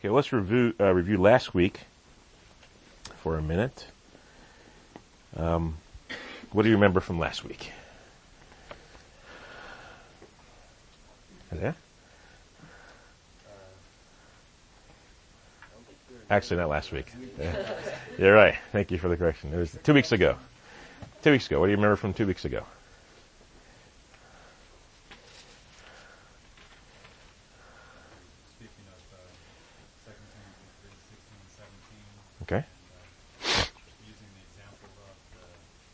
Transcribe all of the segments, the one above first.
Okay, let's review uh, review last week for a minute. Um, what do you remember from last week? Yeah. Actually, not last week. Yeah. You're right. Thank you for the correction. It was two weeks ago. Two weeks ago. What do you remember from two weeks ago? Speaking of uh, 2 Timothy 3, 16 and 17, Okay. and, uh, using the example of the,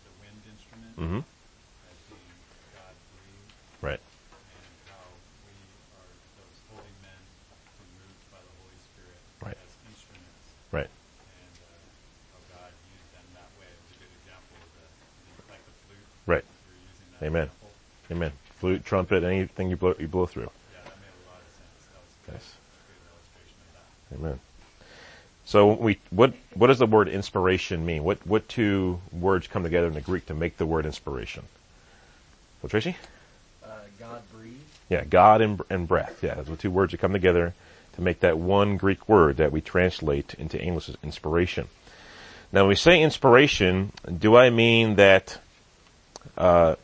the wind instrument Mm-hmm. as being God breathed, Right. and how we are those holy men who moved by the Holy Spirit Right. as instruments, Right. and uh, how God used them that way. It was a good example of the, the like the flute. Right. if you're using that Amen. example. Amen. Flute, trumpet, anything you blow, you blow through. Yeah, that made a lot of sense. That was good. Yes. Good illustration of that. Amen. So we, what, what does the word inspiration mean? What, what two words come together in the Greek to make the word inspiration? Well, Tracy? Uh, God breathed. Yeah, God and, and breath. Yeah, those are two words that come together to make that one Greek word that we translate into English as inspiration. Now, when we say inspiration, do I mean that, uh,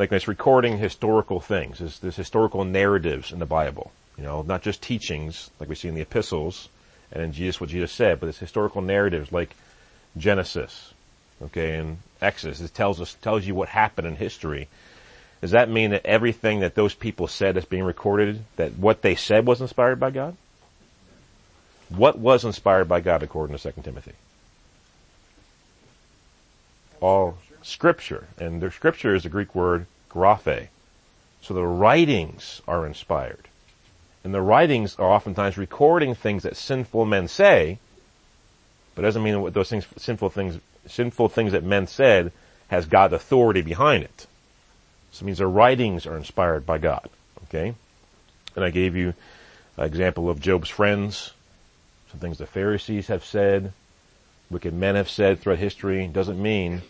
like it's recording historical things, there's, there's historical narratives in the Bible, you know, not just teachings like we see in the epistles and in Jesus, what Jesus said, but it's historical narratives like Genesis, okay, and Exodus. It tells us, tells you what happened in history. Does that mean that everything that those people said is being recorded, that what they said was inspired by God? What was inspired by God according to 2 Timothy? All scripture. And the scripture is the Greek word graphe. So the writings are inspired. And the writings are oftentimes recording things that sinful men say, but it doesn't mean that those things, sinful things, sinful things that men said has God's authority behind it. So it means their writings are inspired by God. Okay? And I gave you an example of Job's friends, some things the Pharisees have said, wicked men have said throughout history. Doesn't mean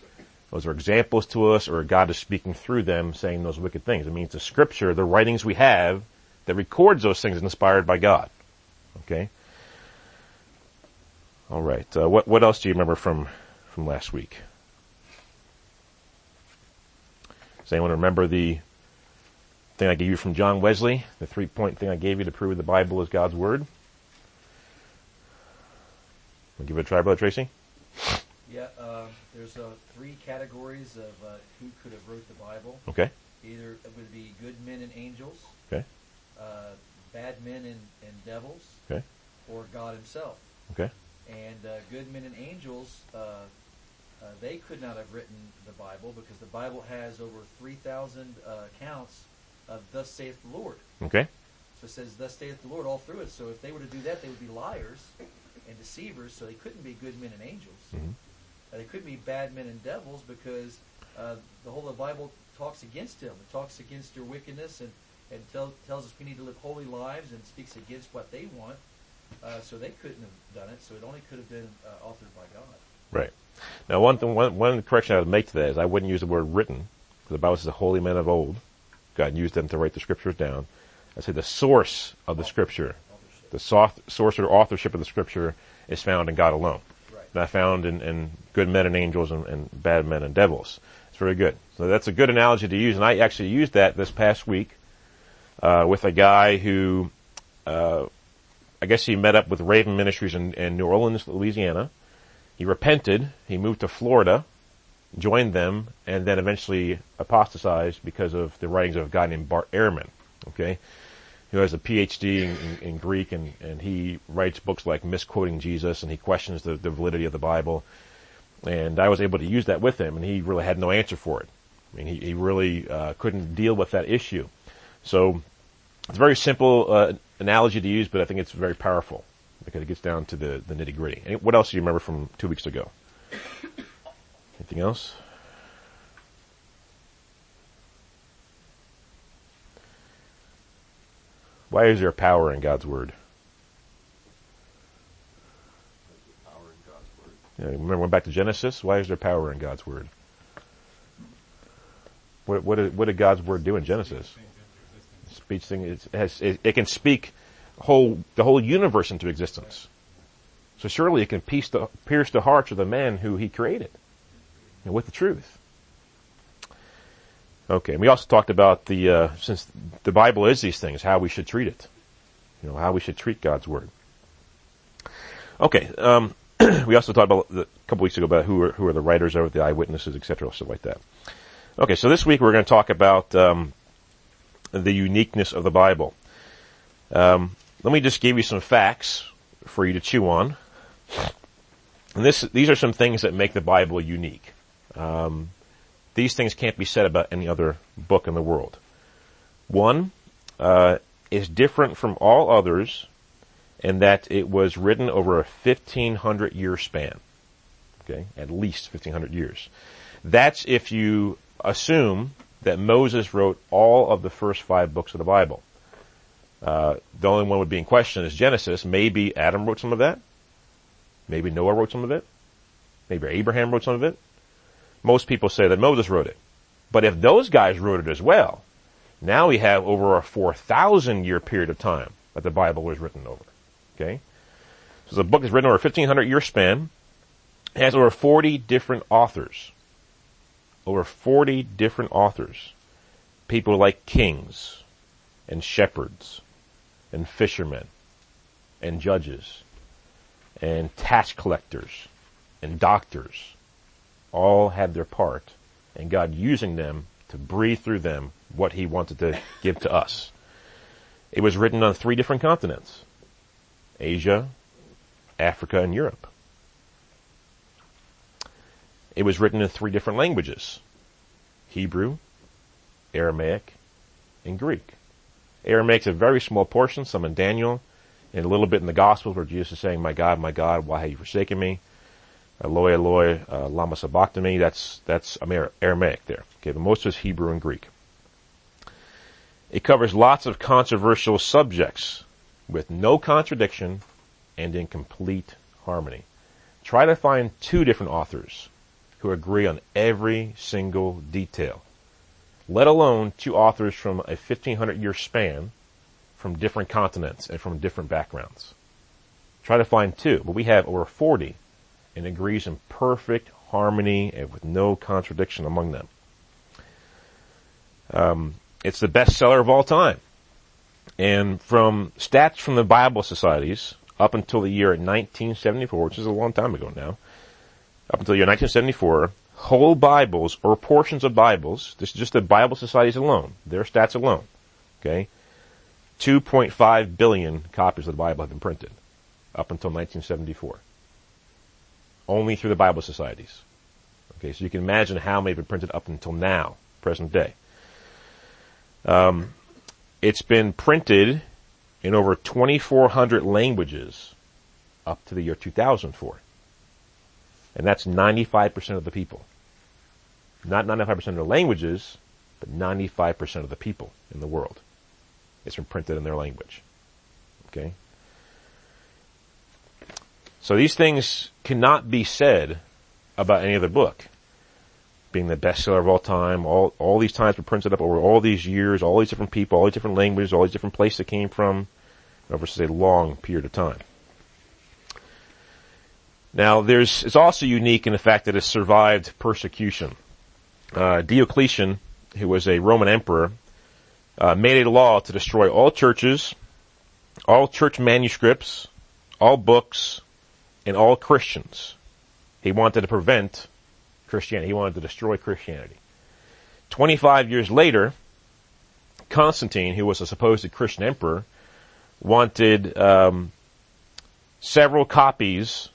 those are examples to us or God is speaking through them saying those wicked things. It means the scripture, the writings we have that records those things inspired by God. Okay? Alright, uh, what, what else do you remember from, from last week? Does anyone remember the thing I gave you from John Wesley? The three point thing I gave you to prove the Bible is God's Word? Wanna give it a try, Brother Tracy? Yeah, uh, there's uh, three categories of uh, who could have wrote the Bible. Okay. Either it would be good men and angels, Okay. uh, bad men and, and devils, Okay. or God Himself. Okay. And uh, good men and angels, uh, uh, they could not have written the Bible because the Bible has over 3,000 uh, accounts of "Thus saith the Lord." Okay. So it says, "Thus saith the Lord" all through it. So if they were to do that, they would be liars and deceivers. So they couldn't be good men and angels. Mhm. Uh, they couldn't be bad men and devils because uh, the whole of the Bible talks against them. It talks against their wickedness and and tell, tells us we need to live holy lives and speaks against what they want. Uh, so they couldn't have done it. So it only could have been uh, authored by God. Right. Now one thing, one, one correction I would make to that is I wouldn't use the word written, because the Bible says the holy men of old, God used them to write the scriptures down. I say the source of the scripture, the soft, source or authorship of the scripture is found in God alone. Right. Not found in, in good men and angels and, and bad men and devils. It's very good. So that's a good analogy to use, and I actually used that this past week uh, with a guy who, uh, I guess he met up with Raven Ministries in, in New Orleans, Louisiana. He repented. He moved to Florida, joined them, and then eventually apostatized because of the writings of a guy named Bart Ehrman. Okay, who has a PhD in, in, in Greek, and, and he writes books like Misquoting Jesus, and he questions the, the validity of the Bible. And I was able to use that with him, and he really had no answer for it. I mean, he, he really uh, couldn't deal with that issue. So it's a very simple uh, analogy to use, but I think it's very powerful because it gets down to the, the nitty gritty. What else do you remember from two weeks ago? Anything else? Why is there power in God's word? Yeah, remember, went back to Genesis. Why is there power in God's word? What, what, did, what did God's word do in Genesis? Speech thing. It has. It, it can speak whole, the whole universe into existence. So surely it can pierce the, pierce the hearts of the men who he created with the truth. Okay, and we also talked about the, uh, since the Bible is these things, how we should treat it. You know, how we should treat God's Word. Okay, um, we also talked about the, a couple weeks ago about who are, who are the writers of the eyewitnesses, etc., stuff like that. Okay, so this week we're going to talk about um, the uniqueness of the Bible. Um, let me just give you some facts for you to chew on. And this, these are some things that make the Bible unique. Um, these things can't be said about any other book in the world. One uh, is different from all others in that it was written over a 1500 year span. Okay, at least 1500 years. That's if you assume that Moses wrote all of the first five books of the Bible. Uh, the only one would be in question is Genesis. Maybe Adam wrote some of that. Maybe Noah wrote some of it. Maybe Abraham wrote some of it. Most people say that Moses wrote it. But if those guys wrote it as well, now we have over a 4,000 year period of time that the Bible was written over. Okay? So the book is written over a 1500 year span. It has over 40 different authors. Over 40 different authors. People like kings and shepherds and fishermen and judges and tax collectors and doctors all had their part and God using them to breathe through them what he wanted to give to us. It was written on three different continents. Asia, Africa, and Europe. It was written in three different languages. Hebrew, Aramaic, and Greek. Aramaic is a very small portion, some in Daniel, and a little bit in the Gospels where Jesus is saying, my God, my God, why have you forsaken me? Eloi, Eloi, uh, lama sabachthani, that's, that's Aramaic there. Okay, but most is Hebrew and Greek. It covers lots of controversial subjects with no contradiction and in complete harmony. Try to find two different authors who agree on every single detail, let alone two authors from a 1500 year span from different continents and from different backgrounds. Try to find two, but we have over 40 and agrees in perfect harmony and with no contradiction among them. Um, it's the bestseller of all time. And from stats from the Bible societies up until the year 1974, which is a long time ago now, up until the year 1974, whole Bibles or portions of Bibles, this is just the Bible societies alone, their stats alone, okay, 2.5 billion copies of the Bible have been printed up until 1974. Only through the Bible societies. Okay, so you can imagine how many have been printed up until now, present day. Um, it's been printed in over 2,400 languages up to the year 2004. And that's 95% of the people. Not 95% of the languages, but 95% of the people in the world. It's been printed in their language. Okay? So these things cannot be said about any other book. Being the bestseller of all time, all, all these times were printed up over all these years, all these different people, all these different languages, all these different places it came from, over such a long period of time. Now there's, it's also unique in the fact that it survived persecution. Uh, Diocletian, who was a Roman emperor, uh, made a law to destroy all churches, all church manuscripts, all books, and all Christians. He wanted to prevent Christianity. He wanted to destroy Christianity. 25 years later, Constantine, who was a supposed Christian emperor, wanted um, several copies,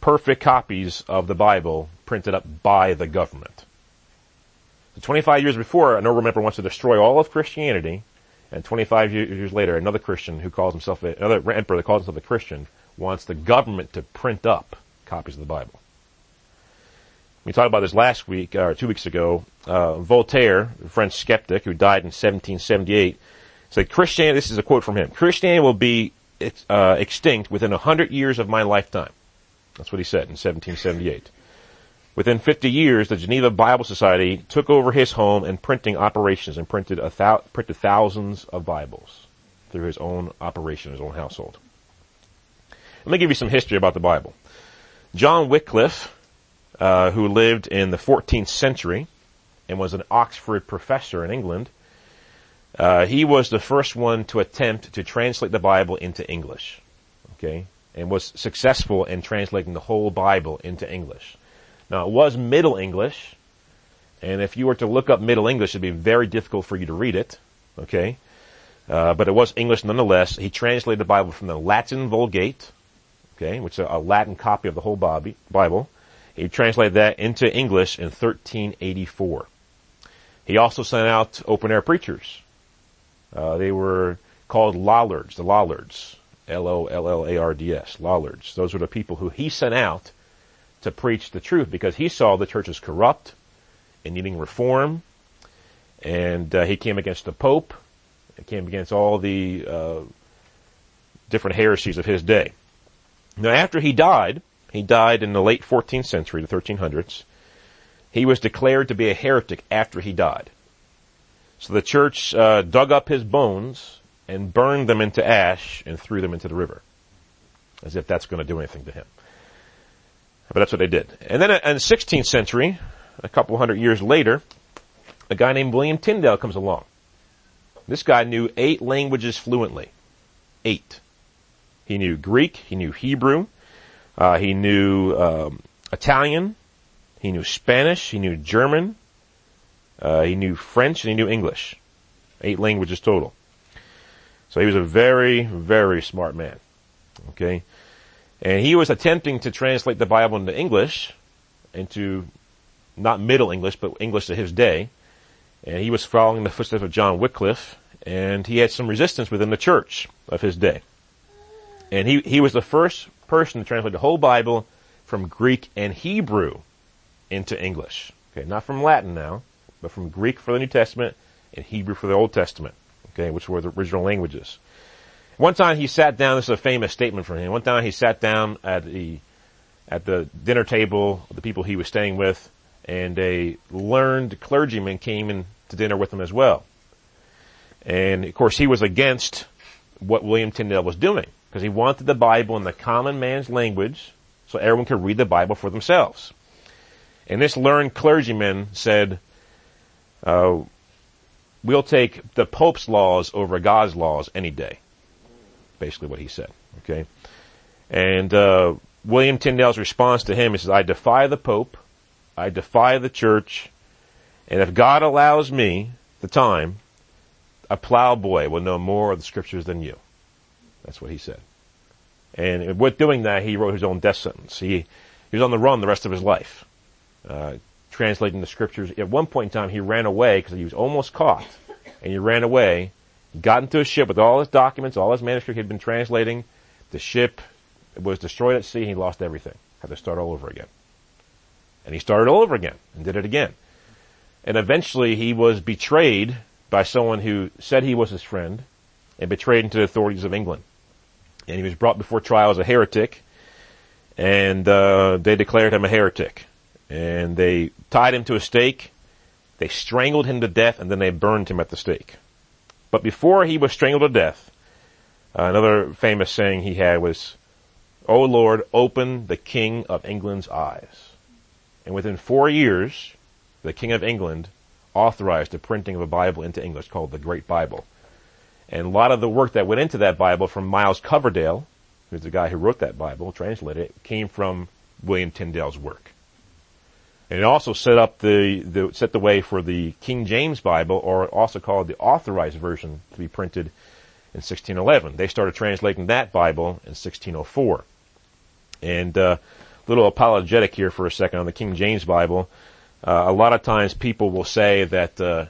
perfect copies of the Bible printed up by the government. So 25 years before, an emperor wants to destroy all of Christianity, and 25 years later, another Christian who calls himself a, another emperor that calls himself a Christian wants the government to print up copies of the Bible. We talked about this last week, or two weeks ago. Uh, Voltaire, a French skeptic who died in 1778, said Christianity, this is a quote from him, Christianity will be uh, extinct within 100 years of my lifetime. That's what he said in 1778. Within 50 years, the Geneva Bible Society took over his home and printing operations and printed, thou- printed thousands of Bibles. through his own operation, his own household. Let me give you some history about the Bible. John Wycliffe, uh, who lived in the 14th century and was an Oxford professor in England, uh, he was the first one to attempt to translate the Bible into English. Okay, and was successful in translating the whole Bible into English. Now it was Middle English, and if you were to look up Middle English, it'd be very difficult for you to read it. Okay, uh, but it was English nonetheless. He translated the Bible from the Latin Vulgate, okay, which is a Latin copy of the whole Bible. He translated that into English in 1384. He also sent out open air preachers. Uh, they were called Lollards, the Lollards. L-O-L-L-A-R-D-S, Lollards. Those were the people who he sent out to preach the truth because he saw the church as corrupt and needing reform. And uh, he came against the Pope. He came against all the uh, different heresies of his day. Now, after he died, he died in the late 14th century, the 1300s. He was declared to be a heretic after he died. So the church uh, dug up his bones and burned them into ash and threw them into the river. As if that's going to do anything to him. But that's what they did. And then in the 16th century, a couple hundred years later, a guy named William Tyndale comes along. This guy knew eight languages fluently. Eight. He knew Greek, he knew Hebrew, uh, he knew um, Italian, he knew Spanish, he knew German, uh, he knew French, and he knew English. Eight languages total. So he was a very, very smart man. Okay? And he was attempting to translate the Bible into English, into not Middle English, but English to his day. And he was following the footsteps of John Wycliffe, and he had some resistance within the church of his day. And he, he was the first person to translate the whole Bible from Greek and Hebrew into English. Okay, not from Latin now, but from Greek for the New Testament and Hebrew for the Old Testament okay, which were the original languages. One time he sat down, this is a famous statement from him, one time he sat down at the, at the dinner table of the people he was staying with, and a learned clergyman came in to dinner with him as well. And of course he was against what William Tyndale was doing, because he wanted the Bible in the common man's language, so everyone could read the Bible for themselves. And this learned clergyman said, uh, we'll take the Pope's laws over God's laws any day. Basically what he said. Okay. And, uh, William Tyndale's response to him is, I defy the Pope. I defy the church. And if God allows me the time, a plowboy will know more of the scriptures than you. That's what he said. And with doing that, he wrote his own death sentence. He, he was on the run the rest of his life. Uh, translating the scriptures. At one point in time, he ran away because he was almost caught, and he ran away. Got into a ship with all his documents, all his manuscript he had been translating. The ship was destroyed at sea. He lost everything. Had to start all over again. And he started all over again and did it again. And eventually he was betrayed by someone who said he was his friend and betrayed into the authorities of England. And he was brought before trial as a heretic and uh, they declared him a heretic and they tied him to a stake. They strangled him to death and then they burned him at the stake. But before he was strangled to death, uh, another famous saying he had was, O Lord, open the King of England's eyes. And within four years, the King of England authorized the printing of a Bible into English called the Great Bible. And a lot of the work that went into that Bible from Miles Coverdale, who's the guy who wrote that Bible, translated it, came from William Tyndale's work. And it also set up the, the, set the way for the King James Bible, or also called the Authorized Version, to be printed in 1611. They started translating that Bible in 1604. And uh, a little apologetic here for a second on the King James Bible. Uh, a lot of times people will say that, uh,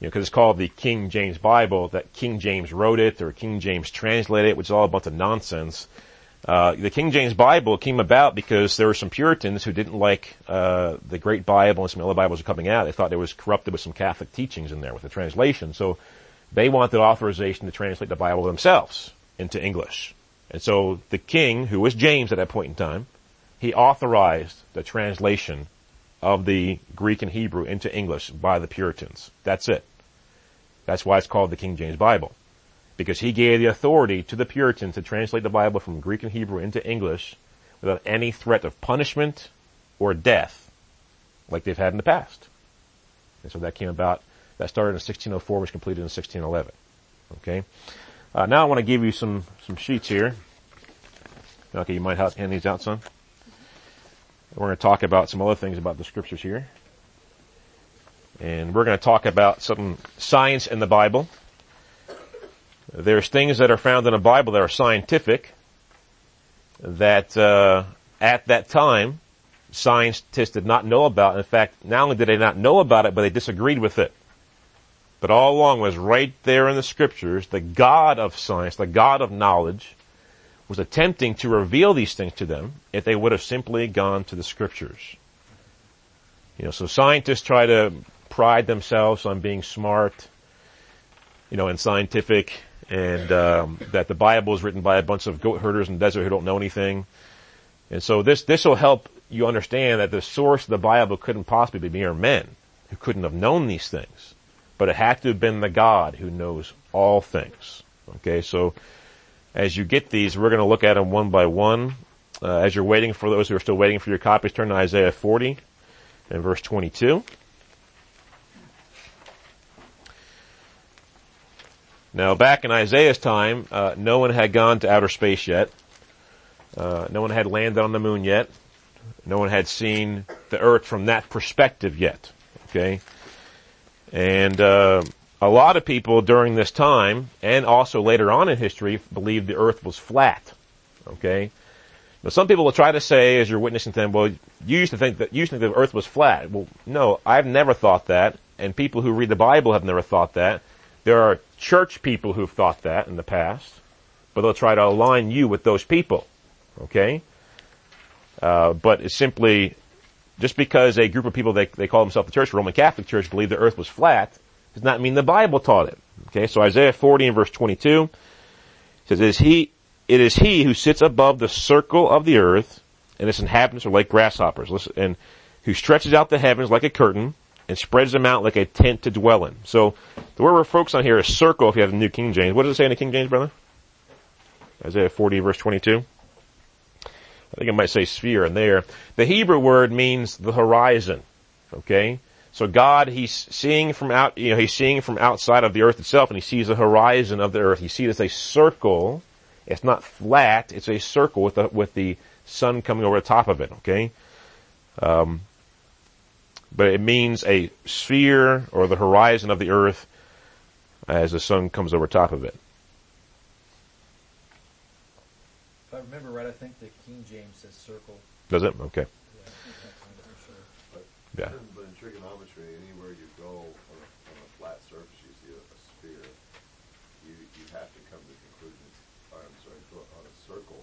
you know, because it's called the King James Bible, that King James wrote it or King James translated it, which is all a bunch of nonsense. Uh, the King James Bible came about because there were some Puritans who didn't like uh, the Great Bible and some other Bibles were coming out. They thought it was corrupted with some Catholic teachings in there with the translation. So they wanted authorization to translate the Bible themselves into English. And so the king, who was James at that point in time, he authorized the translation of the Greek and Hebrew into English by the Puritans. That's it. That's why it's called the King James Bible. because he gave the authority to the Puritans to translate the Bible from Greek and Hebrew into English without any threat of punishment or death like they've had in the past. And so that came about, that started in 1604, was completed in 1611. Okay? Uh, now I want to give you some, some sheets here. Okay, you might hand these out some. We're going to talk about some other things about the scriptures here. And we're going to talk about some science in the Bible. There's things that are found in the Bible that are scientific that uh, at that time scientists did not know about. In fact, not only did they not know about it, but they disagreed with it. But all along was right there in the scriptures, the God of science, the God of knowledge, was attempting to reveal these things to them if they would have simply gone to the scriptures. You know, so scientists try to pride themselves on being smart, you know, and scientific, and um, that the Bible is written by a bunch of goat herders in the desert who don't know anything. And so this this will help you understand that the source of the Bible couldn't possibly be mere men who couldn't have known these things, but it had to have been the God who knows all things. Okay, so as you get these, we're going to look at them one by one. Uh, as you're waiting for those who are still waiting for your copies, turn to Isaiah 40 and verse 22. Now, back in Isaiah's time, uh, no one had gone to outer space yet. Uh, no one had landed on the moon yet. No one had seen the Earth from that perspective yet. Okay, and uh, a lot of people during this time, and also later on in history, believed the Earth was flat. Okay. Now, some people will try to say, as you're witnessing to them, well, you used to think that you used to think the Earth was flat. Well, no, I've never thought that, and people who read the Bible have never thought that. There are church people who've thought that in the past, but they'll try to align you with those people. Okay? Uh, but it's simply, just because a group of people, they, they call themselves the church, Roman Catholic Church, believe the earth was flat, does not mean the Bible taught it. Okay, so Isaiah 40 and verse 22 says, it is he, it is he who sits above the circle of the earth, and its inhabitants are like grasshoppers, and who stretches out the heavens like a curtain, and spreads them out like a tent to dwell in. So, the word we're focused on here is circle if you have the New King James. What does it say in the King James, brother? Isaiah 40 verse 22. I think it might say sphere in there. The Hebrew word means the horizon. Okay? So God, He's seeing from out, you know, He's seeing from outside of the earth itself and He sees the horizon of the earth. He sees it as a circle. It's not flat, it's a circle with the, with the sun coming over the top of it, okay? Um, but it means a sphere or the horizon of the earth as the sun comes over top of it. If I remember right, I think the King James says circle. Does it? Okay. Yeah, I can't find it for sure. But, Yeah. but in trigonometry, anywhere you go on a, on a flat surface, you see a, a sphere, you, you have to come to the conclusion, or I'm sorry, go on a circle,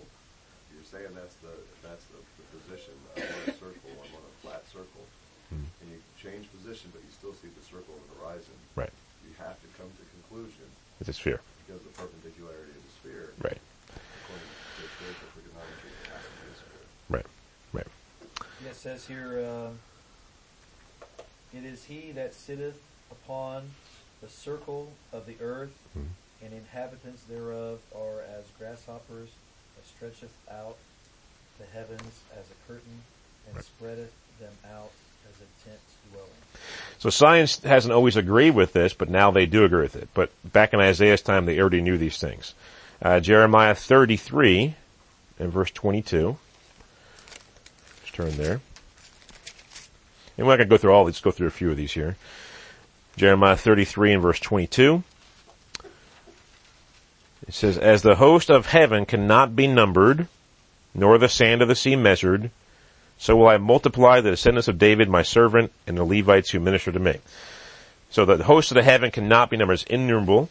you're saying that's the, that's the, the position, I'm on a circle, I'm on a flat circle, Hmm. and you change position, but you still see the circle on the horizon. Right. You have to come to the conclusion, It's a sphere. because the perpendicularity of the sphere, Right. according to spherical trigonometry, it has to be a sphere. Right. Right. Yeah, it says here, uh, it is he that sitteth upon the circle of the earth, Mhm. and inhabitants thereof are as grasshoppers, that stretcheth out the heavens as a curtain, and Right. spreadeth them out So science hasn't always agreed with this, but now they do agree with it. But back in Isaiah's time, they already knew these things. Uh, Jeremiah 33 and verse 22. Let's turn there. And we're not going to go through all, let's go through a few of these here. Jeremiah 33 and verse 22. It says, As the host of heaven cannot be numbered, nor the sand of the sea measured, so will I multiply the descendants of David, my servant, and the Levites who minister to me. So the host of the heaven cannot be numbered; innumerable.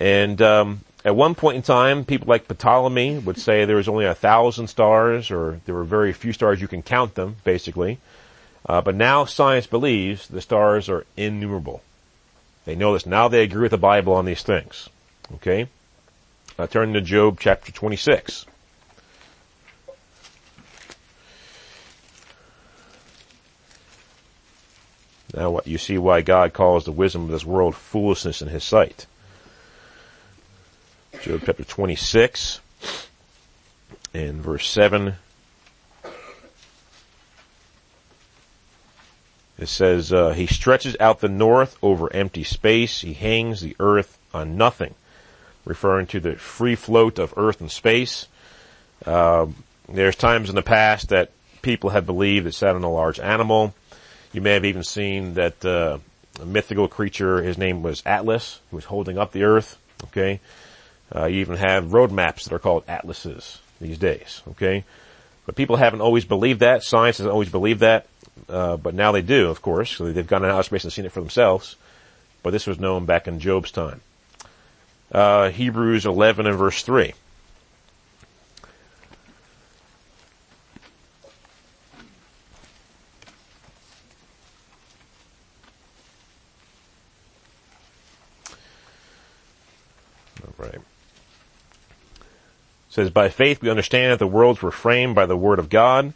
And um, at one point in time, people like Ptolemy would say there was only a thousand stars, or there were very few stars. You can count them, basically. Uh, but now science believes the stars are innumerable. They know this. Now they agree with the Bible on these things. Okay? Uh, turn to Job chapter 26. Now what you see why God calls the wisdom of this world foolishness in his sight. Job chapter 26 and verse 7. It says, uh, he stretches out the north over empty space. He hangs the earth on nothing, referring to the free float of earth and space. Uh, there's times in the past that people have believed it sat on a large animal. You may have even seen that uh, a mythical creature, his name was Atlas, who was holding up the earth. Okay, uh, you even have road maps that are called atlases these days. Okay, but people haven't always believed that. Science hasn't always believed that, uh, but now they do, of course. So they've gone into outer space and seen it for themselves. But this was known back in Job's time. Uh, Hebrews 11 and verse 3. All right. It says, by faith we understand that the worlds were framed by the word of God,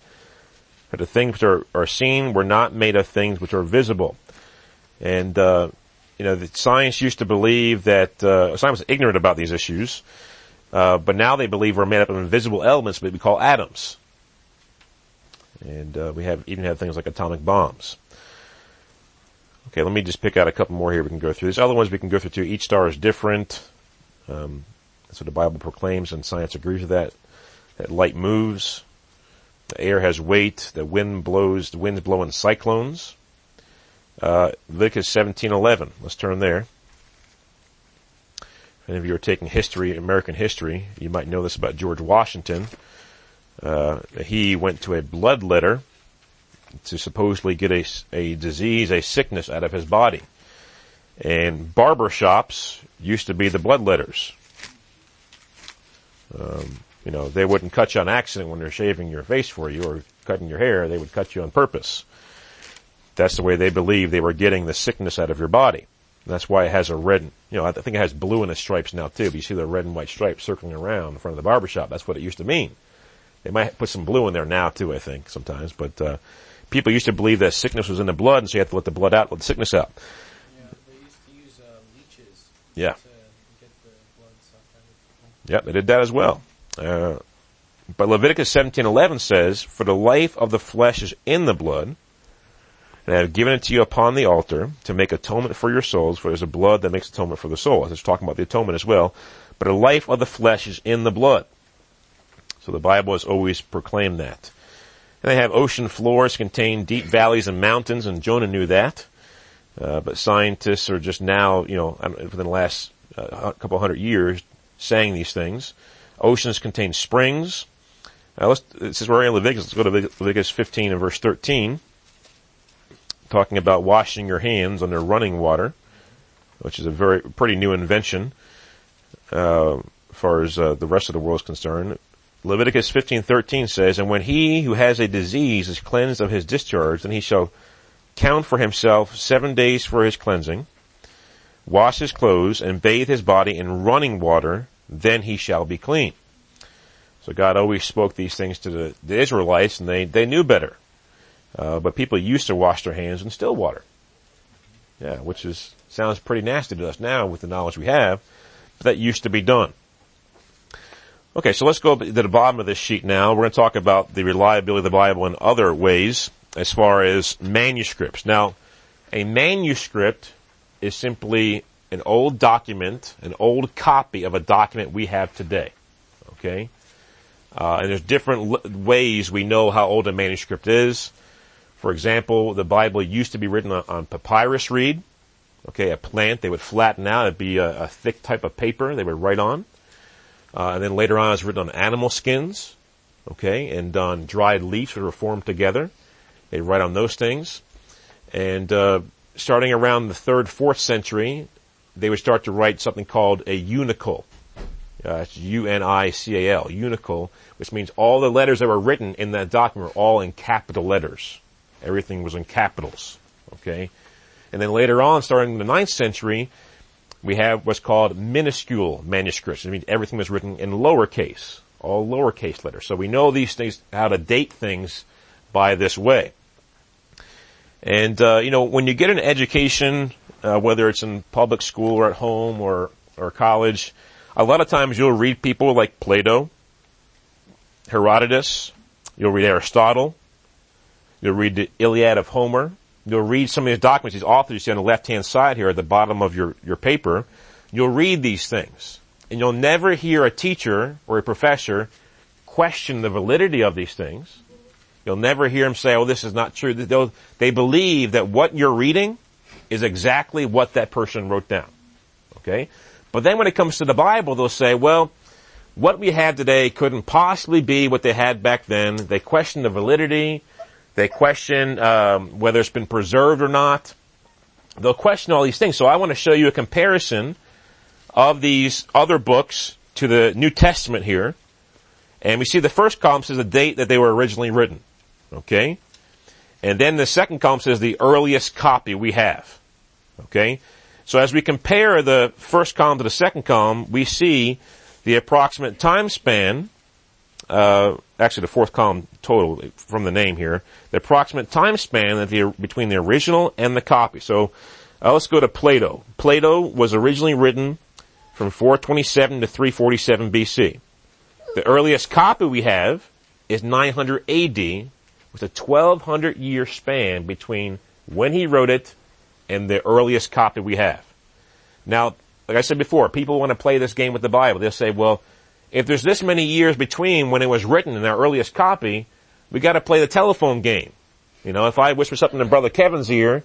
but the things which are, are seen were not made of things which are visible. And, uh, you know, the science used to believe that, uh, science was ignorant about these issues, uh, but now they believe we're made up of invisible elements that we call atoms. And, uh, we have, even have things like atomic bombs. Okay, let me just pick out a couple more here we can go through. There's other ones we can go through too. Each star is different. Um, that's what the Bible proclaims and science agrees with that. That light moves. The air has weight. The wind blows, the winds blow in cyclones. Uh, Leviticus 17:11. Let's turn there. If any of you are taking history, American history, you might know this about George Washington. Uh, he went to a bloodletter to supposedly get a, a disease, a sickness out of his body. And barber shops used to be the bloodletters. Um, you know, they wouldn't cut you on accident when they're shaving your face for you or cutting your hair. They would cut you on purpose. That's the way they believed they were getting the sickness out of your body. And that's why it has a red, you know, I think it has blue in the stripes now too. But you see the red and white stripes circling around in front of the barber shop. That's what it used to mean. They might put some blue in there now too, I think, sometimes. But, uh, people used to believe that sickness was in the blood and so you had to let the blood out, let the sickness out. Yeah, they used to use uh, leeches Yeah. to get the blood sucked out of people. Yep, they did that as well. Uh, but Leviticus 17:11 says, "For the life of the flesh is in the blood, and I have given it to you upon the altar to make atonement for your souls. For there's a blood that makes atonement for the soul." It's talking about the atonement as well. But the life of the flesh is in the blood. So the Bible has always proclaimed that. And they have ocean floors contain deep valleys and mountains, and Jonah knew that. Uh, but scientists are just now, you know, within the last uh, couple hundred years, saying these things. Oceans contain springs. Uh, let's, this is we're in Leviticus. Let's go to Leviticus 15 and verse 13, talking about washing your hands under running water, which is a very pretty new invention uh, as far as uh, the rest of the world is concerned. Leviticus 15:13 says, "And when he who has a disease is cleansed of his discharge, then he shall count for himself seven days for his cleansing, wash his clothes, and bathe his body in running water, then he shall be clean." So God always spoke these things to the, the Israelites, and they, they knew better. Uh, but people used to wash their hands in still water. Yeah, which is sounds pretty nasty to us now with the knowledge we have, but that used to be done. Okay, so let's go to the bottom of this sheet now. We're going to talk about the reliability of the Bible in other ways as far as manuscripts. Now, a manuscript is simply an old document, an old copy of a document we have today. Okay? Uh, and there's different l- ways we know how old a manuscript is. For example, the Bible used to be written on, on papyrus reed. Okay, a plant they would flatten out. It'd be a, a thick type of paper they would write on. Uh, and then later on, it's written on animal skins. Okay, and on dried leaves that were formed together. They write on those things. And uh, starting around the third, fourth century, they would start to write something called a unical. Uh, it's U-N-I-C-A-L, unical, which means all the letters that were written in that document were all in capital letters. Everything was in capitals. Okay? And then later on, starting in the ninth century, we have what's called minuscule manuscripts. It means everything was written in lowercase, all lowercase letters. So we know these things, how to date things by this way. And, uh, you know, when you get an education, uh, whether it's in public school or at home or, or college, A lot of times you'll read people like Plato, Herodotus, you'll read Aristotle, you'll read the Iliad of Homer, you'll read some of these documents, these authors you see on the left hand side here at the bottom of your, your paper, you'll read these things. And you'll never hear a teacher or a professor question the validity of these things. You'll never hear them say, oh, this is not true. They believe that what you're reading is exactly what that person wrote down. Okay? But then when it comes to the Bible, they'll say, well, what we have today couldn't possibly be what they had back then. They question the validity. They question um, whether it's been preserved or not. They'll question all these things. So I want to show you a comparison of these other books to the New Testament here. And we see the first column says the date that they were originally written. Okay? And then the second column says the earliest copy we have. Okay? So as we compare the first column to the second column, we see the approximate time span, uh, actually the fourth column total from the name here, the approximate time span that the, between the original and the copy. So uh, let's go to Plato. Plato was originally written from 427 to 347 BC. The earliest copy we have is 900 AD with a 1200 year span between when he wrote it and the earliest copy we have. Now, like I said before, people want to play this game with the Bible. They'll say, well, if there's this many years between when it was written and our earliest copy, we got to play the telephone game. You know, if I whisper something in Brother Kevin's ear,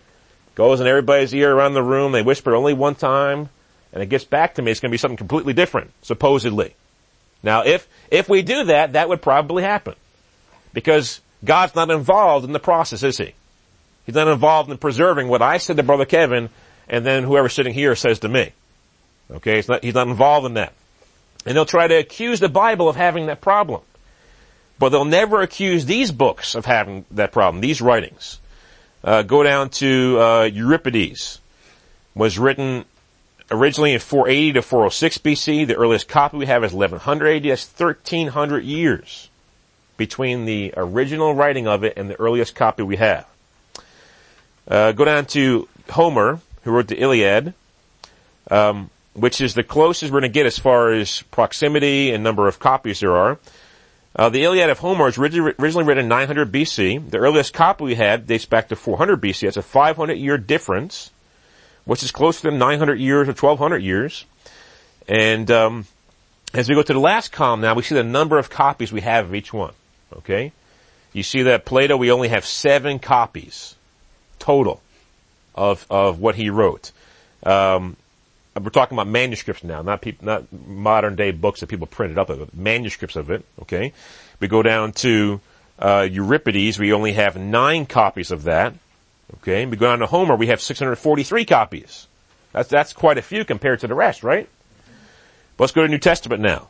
goes in everybody's ear around the room, they whisper only one time, and it gets back to me, it's going to be something completely different, supposedly. Now, if if we do that, that would probably happen, because God's not involved in the process, is He? He's not involved in preserving what I said to Brother Kevin, and then whoever's sitting here says to me. Okay, he's not, he's not involved in that. And they'll try to accuse the Bible of having that problem. But they'll never accuse these books of having that problem, these writings. Uh, go down to uh, Euripides. Was written originally in 480 to 406 BC. The earliest copy we have is 1100 AD. That's 1300 years between the original writing of it and the earliest copy we have. Uh, go down to Homer, who wrote the Iliad, um, which is the closest we're going to get as far as proximity and number of copies there are. Uh, the Iliad of Homer was originally, written in 900 BC. The earliest copy we had dates back to 400 BC. That's a 500 year difference, which is closer to 900 years or 1200 years. And um, as we go to the last column now, we see the number of copies we have of each one. Okay, you see that Plato we only have seven copies total of of what he wrote. Um, we're talking about manuscripts now, not people, not modern day books that people printed up of it, manuscripts of it. Okay, we go down to uh, Euripides. We only have nine copies of that. Okay, we go down to Homer. We have 643 copies. That's that's quite a few compared to the rest, right? Let's go to New Testament now.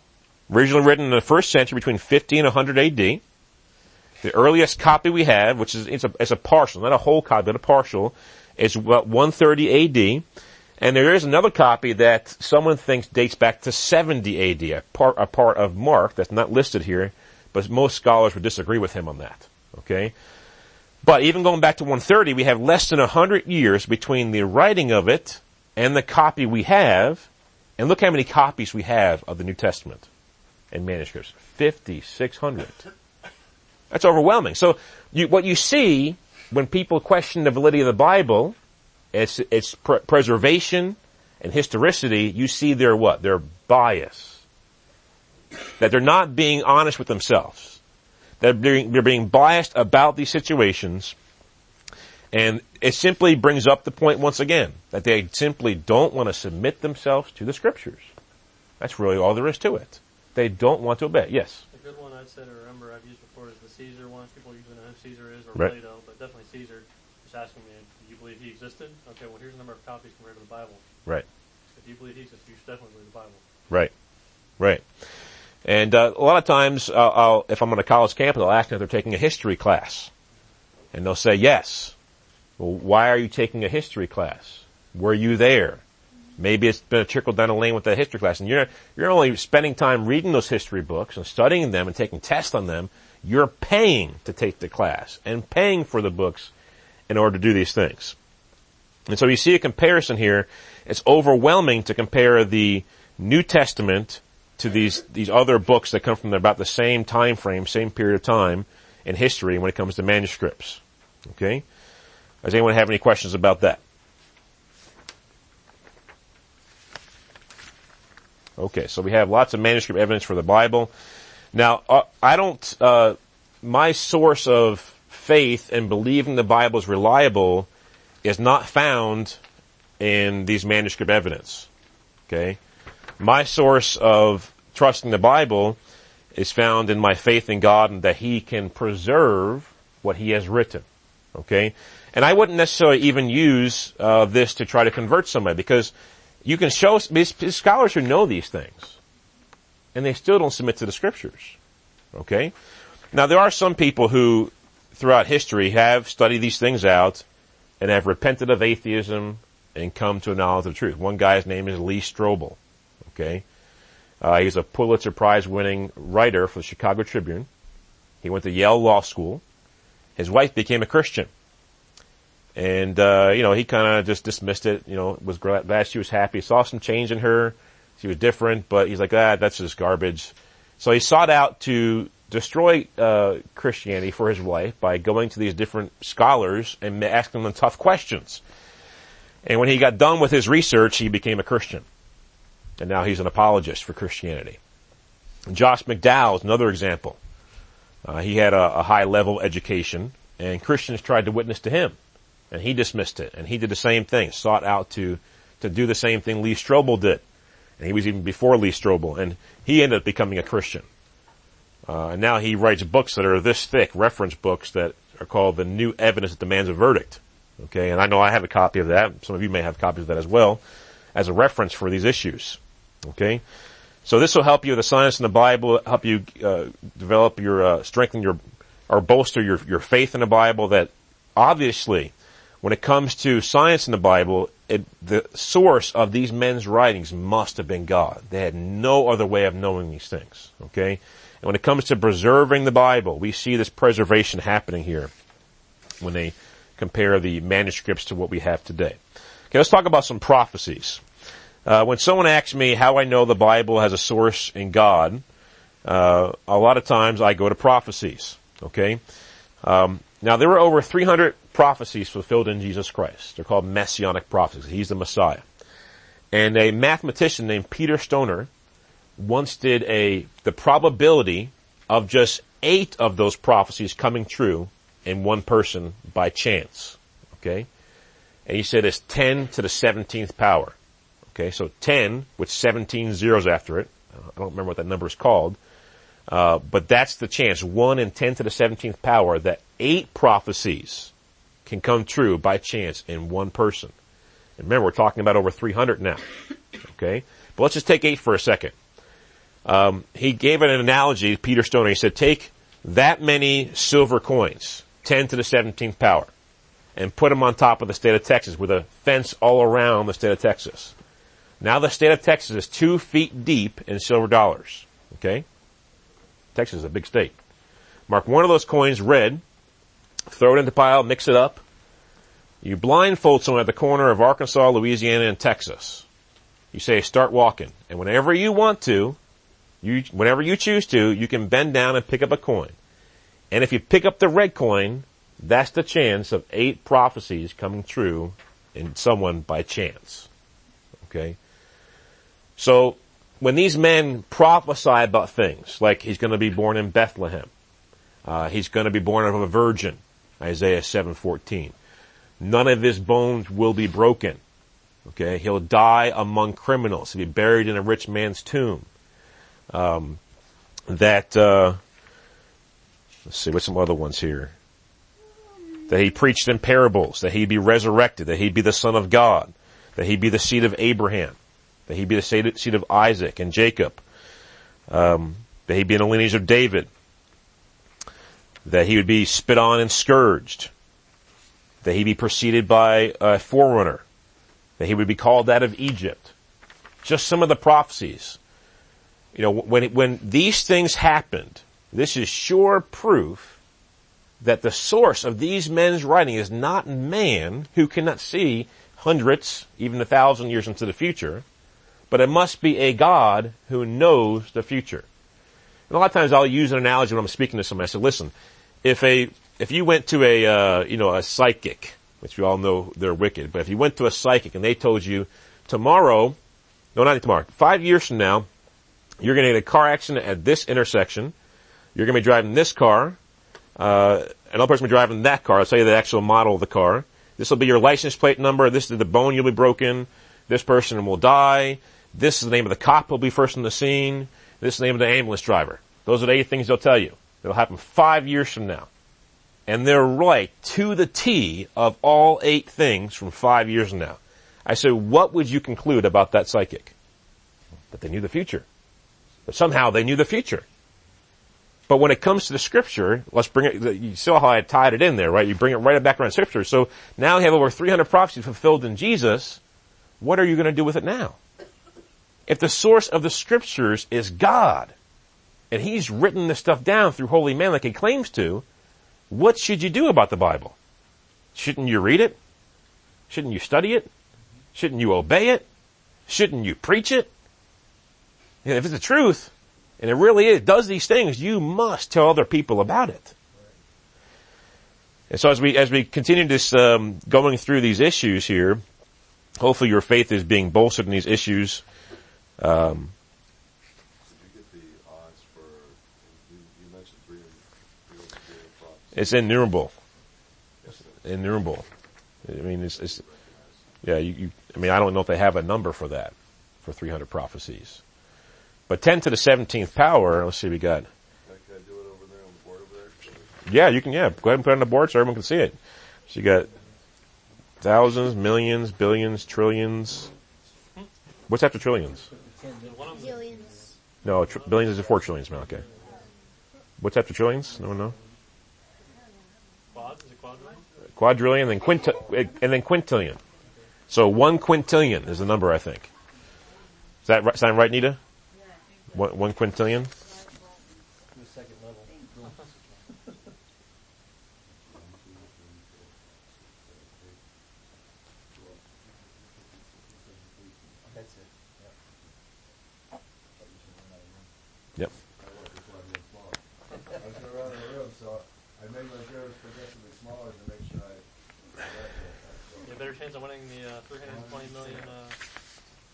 Originally written in the first century between 50 and 100 AD. The earliest copy we have, which is it's a, it's a partial, not a whole copy, but a partial, is about 130 AD. And there is another copy that someone thinks dates back to 70 AD, a part, a part of Mark that's not listed here, but most scholars would disagree with him on that. Okay? But even going back to 130, we have less than 100 years between the writing of it and the copy we have. And look how many copies we have of the New Testament and manuscripts. 5,600. That's overwhelming. So you, what you see when people question the validity of the Bible, its, its pr- preservation and historicity, you see their what? Their bias. That they're not being honest with themselves. That they're being, they're being biased about these situations. And it simply brings up the point once again that they simply don't want to submit themselves to the scriptures. That's really all there is to it. They don't want to obey. Yes. Good one I'd say to remember I've used before is the Caesar one. People usually know who Caesar is or Right. Plato, but definitely Caesar. Just asking me, do you believe he existed? Okay, well here's the number of copies compared to the Bible. Right. If you believe he existed, you should definitely believe the Bible. Right. Right. And uh, a lot of times, uh, I'll, if I'm on a college campus, I'll ask them if they're taking a history class, and they'll say yes. Well, why are you taking a history class? Were you there? Maybe it's been a trickle down the lane with that history class, and you're you're only spending time reading those history books and studying them and taking tests on them. You're paying to take the class and paying for the books in order to do these things. And so you see a comparison here. It's overwhelming to compare the New Testament to these, these other books that come from about the same time frame, same period of time in history when it comes to manuscripts. Okay? Does anyone have any questions about that? Okay, so we have lots of manuscript evidence for the Bible. Now, uh, I don't, uh, my source of faith and believing the Bible is reliable is not found in these manuscript evidence. Okay? My source of trusting the Bible is found in my faith in God and that He can preserve what He has written. Okay? And I wouldn't necessarily even use uh, this to try to convert somebody because you can show scholars who know these things, and they still don't submit to the scriptures. Okay? Now there are some people who, throughout history, have studied these things out and have repented of atheism and come to a knowledge of truth. One guy's name is Lee Strobel. Okay? Uh, he's a Pulitzer Prize winning writer for the Chicago Tribune. He went to Yale Law School. His wife became a Christian. And, uh, you know, he kind of just dismissed it, you know, was glad she was happy, saw some change in her. She was different, but he's like, ah, that's just garbage. So he sought out to destroy, uh, Christianity for his wife by going to these different scholars and asking them tough questions. And when he got done with his research, he became a Christian. And now he's an apologist for Christianity. Josh McDowell is another example. Uh, he had a, a high level education and Christians tried to witness to him and he dismissed it. And he did the same thing, sought out to, to do the same thing Lee Strobel did. And he was even before Lee Strobel. And he ended up becoming a Christian. Uh, and now he writes books that are this thick, reference books that are called The New Evidence That Demands a Verdict. Okay, and I know I have a copy of that. Some of you may have copies of that as well, as a reference for these issues. Okay, so this will help you with the science in the Bible, help you uh, develop your, uh, strengthen your, or bolster your your faith in the Bible. That obviously when it comes to science in the Bible, it, the source of these men's writings must have been God. They had no other way of knowing these things. Okay? And when it comes to preserving the Bible, we see this preservation happening here when they compare the manuscripts to what we have today. Okay, let's talk about some prophecies. Uh, when someone asks me how I know the Bible has a source in God, uh, a lot of times I go to prophecies. Okay, um, now there were over 300 prophecies fulfilled in Jesus Christ. They're called messianic prophecies. He's the Messiah. And a mathematician named Peter Stoner once did a, the probability of just eight of those prophecies coming true in one person by chance. Okay? And he said it's 10 to the 17th power. Okay, so 10 with 17 zeros after it. I don't remember what that number is called. Uh, but that's the chance, 1 in 10 to the 17th power, that eight prophecies can come true by chance in one person. And remember, we're talking about over 300 now. Okay? But let's just take eight for a second. Um, he gave an analogy, Peter Stoner. He said, take that many silver coins, 10 to the 17th power, and put them on top of the state of Texas with a fence all around the state of Texas. Now the state of Texas is two feet deep in silver dollars. Okay? Texas is a big state. Mark one of those coins red, throw it in the pile, mix it up. You blindfold someone at the corner of Arkansas, Louisiana, and Texas. You say, start walking. And whenever you want to, you, whenever you choose to, you can bend down and pick up a coin. And if you pick up the red coin, that's the chance of eight prophecies coming true in someone by chance. Okay? So, when these men prophesy about things, like he's to be born in Bethlehem, uh, he's to be born of a virgin, Isaiah 7:14. None of his bones will be broken. Okay, he'll die among criminals. He'll be buried in a rich man's tomb. Um, that uh, let's see, what's some other ones here? That he preached in parables. That he'd be resurrected. That he'd be the son of God. That he'd be the seed of Abraham. That he'd be the seed of Isaac and Jacob. Um, that he'd be in the lineage of David that he would be spit on and scourged, that he be preceded by a forerunner, that he would be called out of Egypt. Just some of the prophecies. You know, when, when these things happened, this is sure proof that the source of these men's writing is not man who cannot see hundreds, even a thousand years into the future, but it must be a God who knows the future. And a lot of times I'll use an analogy when I'm speaking to somebody. I say, listen, if a, if you went to a, uh, you know, a psychic, which we all know they're wicked, but if you went to a psychic and they told you tomorrow, no, not tomorrow, five years from now, you're going to get a car accident at this intersection. You're going to be driving this car. Uh, another person will be driving that car. I'll tell you the actual model of the car. This will be your license plate number. This is the bone you'll be broken. This person will die. This is the name of the cop who'll be first on the scene. This is the name of the ambulance driver. Those are the eight things they'll tell you. It'll happen five years from now. And they're right to the T of all eight things from five years from now. I say, what would you conclude about that psychic? That they knew the future. But somehow they knew the future. But when it comes to the scripture, let's bring it, you saw how I tied it in there, right? You bring it right back around scripture. So now you have over 300 prophecies fulfilled in Jesus. What are you going to do with it now? If the source of the scriptures is God, and He's written this stuff down through holy men like He claims to, what should you do about the Bible? Shouldn't you read it? Shouldn't you study it? Shouldn't you obey it? Shouldn't you preach it? And if it's the truth, and it really is, does these things, you must tell other people about it. And so as we, as we continue this, um, going through these issues here, hopefully your faith is being bolstered in these issues. Um, Did you get the odds for, you, you mentioned three and, three and three and prophecy. It's innumerable. Yes, sir. Innumerable. I mean, it's, it's yeah, you, you, I mean, I don't know if they have a number for that, for 300 prophecies. But 10 to the 17th power, let's see, we got, Can I, can I do it over there on the board over there? yeah, you can, yeah, go ahead and put it on the board so everyone can see it. So you got thousands, millions, billions, trillions. What's after trillions? One of them, Billions. No, tr- billions is four trillions, man, okay. What's after trillions? No one know? quad, is it quadrillion? Then quint, and then quintillion. So one quintillion is the number, I think. Is that right, sound right, Nita? One, one quintillion? The second level. That's it. Yep. I was going around the room, so I made my journals progressively smaller to make sure I. You have a better chance of winning the uh, 320 million. Uh,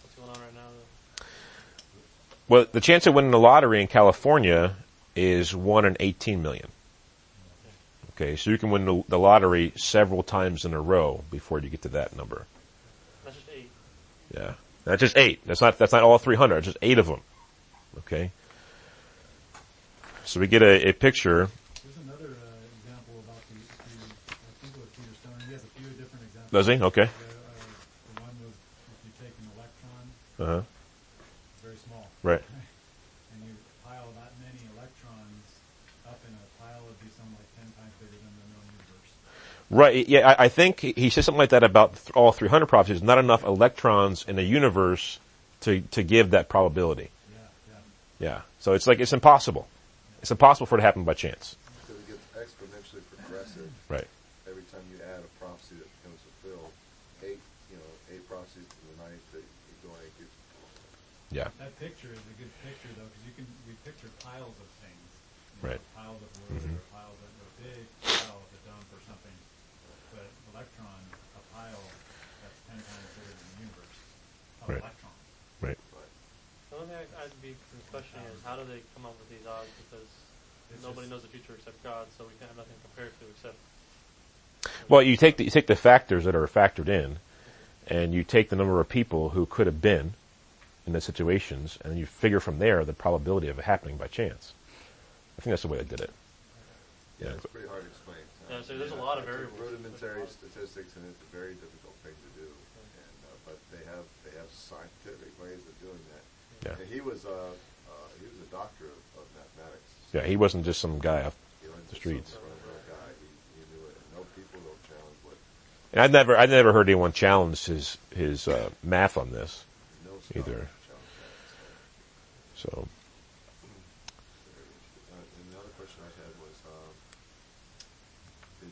what's going on right now? Well, the chance of winning the lottery in California is one in 18 million. Okay, so you can win the, the lottery several times in a row before you get to that number. That's just eight. Yeah. That's just eight. That's not, that's not all 300. It's just eight of them. Okay. So we get a, a picture. There's another uh, example about the, the, I think it was Peter Stone. He has a few different examples. Does he? Okay. The, uh, the one was if you take an electron, Uh huh. very small, Right. and you pile that many electrons up in a pile, it'd be something like 10 times bigger than the known universe. Right. Yeah, I, I think he- he said something like that about th- all 300 prophecies. Not enough electrons in the universe to, to give that probability. Yeah, yeah. Yeah. So it's like, it's impossible. It's impossible for it to happen by chance. Because it gets exponentially progressive Right. every time you add a prophecy that becomes fulfilled. Eight, you know, eight prophecies to the ninth that you go and get. Yeah. That picture is a good picture though, because you can we picture piles of things, you know, Right. Piles of wood or mm-hmm. piles of a big pile of a dump or something. But electron, a pile that's ten times bigger than the universe of Right. electrons. Right. The only thing I- I'd be questioning is um, how do they come up with these odds? Because It's nobody knows the future except God, so we can't have nothing compared to except. Well, you take the, you take the factors that are factored in, and you take the number of people who could have been in the situations, and you figure from there the probability of it happening by chance. I think that's the way they did it. Yeah. It's pretty hard to explain. Yeah, so there's a lot of I variables. Rudimentary statistics, and it's a very difficult thing to do. And uh, but they have they have scientific ways of doing that. Yeah. And he was uh, uh, he was a doctor of, of mathematics. Yeah, he wasn't just some guy off He wasn't the streets. some run-of-the-mill guy. He, he knew it. No people don't challenge what And I've never, I've never heard anyone challenge his his uh, math on this. no Either. Scholar challenge that. So. Uh, and the other question I had was,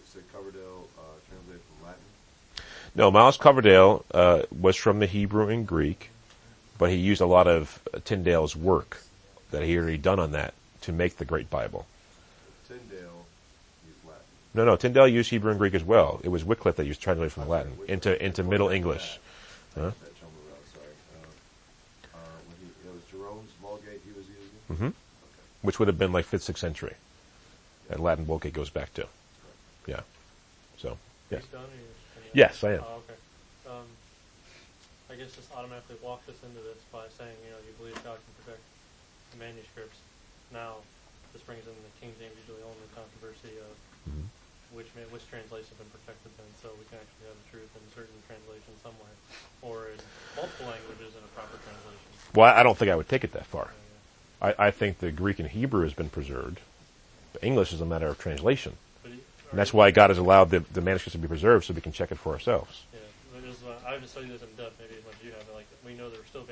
is it Coverdale uh, translated from Latin? no, Miles Coverdale uh, was from the Hebrew and Greek. but he used a lot of uh, Tyndale's work that he had already done on that to make the Great Bible. Tyndale used Latin. No, no, Tyndale used Hebrew and Greek as well. It was Wycliffe that used translated from Latin into into Middle English. Huh? That Chelmer Route, sorry. Uh, uh, when he, it was Jerome's Vulgate he was using? hmm Which would have been like fifth, sixth century. That Latin Vulgate goes back to. Yeah. So, yes. You done, or you just gonna- Yes, I am. Oh, okay. Um, I guess this automatically walks us into this by saying, you know, you believe God can protect manuscripts. Now, this brings in the King James usually only controversy of Mhm. which which translations have been protected then, so we can actually have the truth in certain translations somewhere, or in multiple languages in a proper translation. Well, I don't think I would take it that far. I, I think the Greek and Hebrew has been preserved. The English is a matter of translation. And that's why God has allowed the, the manuscripts to be preserved so we can check it for ourselves. Yeah, this is why- I haven't studied this in depth, maybe as much as you have. But like, we know there are still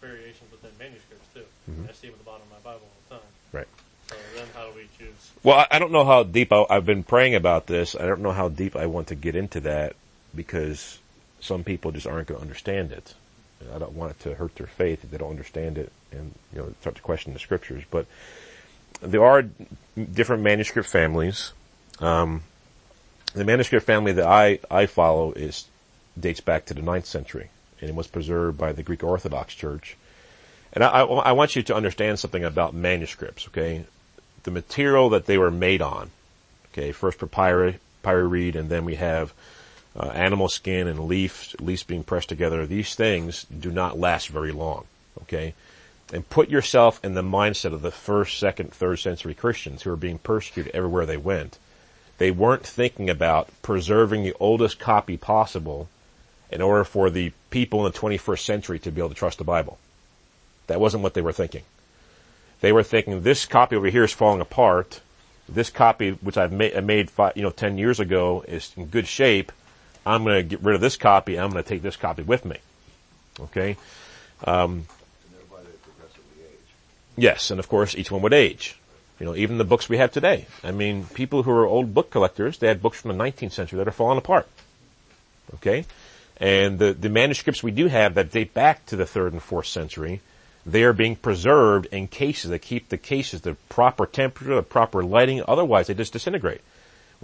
variations within manuscripts too. Mhm. I see them at the bottom of my Bible all the time. Right. So then, how do we choose? Well, I, I don't know how deep I, I've been praying about this. I don't know how deep I want to get into that because some people just aren't going to understand it. I don't want it to hurt their faith if they don't understand it and, you know, start to question the scriptures. But there are different manuscript families. Um, the manuscript family that I, I follow is, dates back to the ninth century and it was preserved by the Greek Orthodox Church. And I, I, I want you to understand something about manuscripts, okay? The material that they were made on, okay? First papyri, papyri and then we have uh, animal skin and leaf, leaves being pressed together. These things do not last very long, okay? And put yourself in the mindset of the first, second, third century Christians who were being persecuted everywhere they went. They weren't thinking about preserving the oldest copy possible in order for the people in the 21st century to be able to trust the Bible. That wasn't what they were thinking. They were thinking this copy over here is falling apart. This copy, which I've made, made five, you know, 10 years ago is in good shape. I'm going to get rid of this copy. I'm going to take this copy with me. Okay. Age. Yes, and of course each one would age. You know, even the books we have today. I mean, people who are old book collectors, they had books from the 19th century that are falling apart. Okay? And the, the manuscripts we do have that date back to the third and fourth century, they are being preserved in cases that keep the cases the proper temperature, the proper lighting, otherwise they just disintegrate.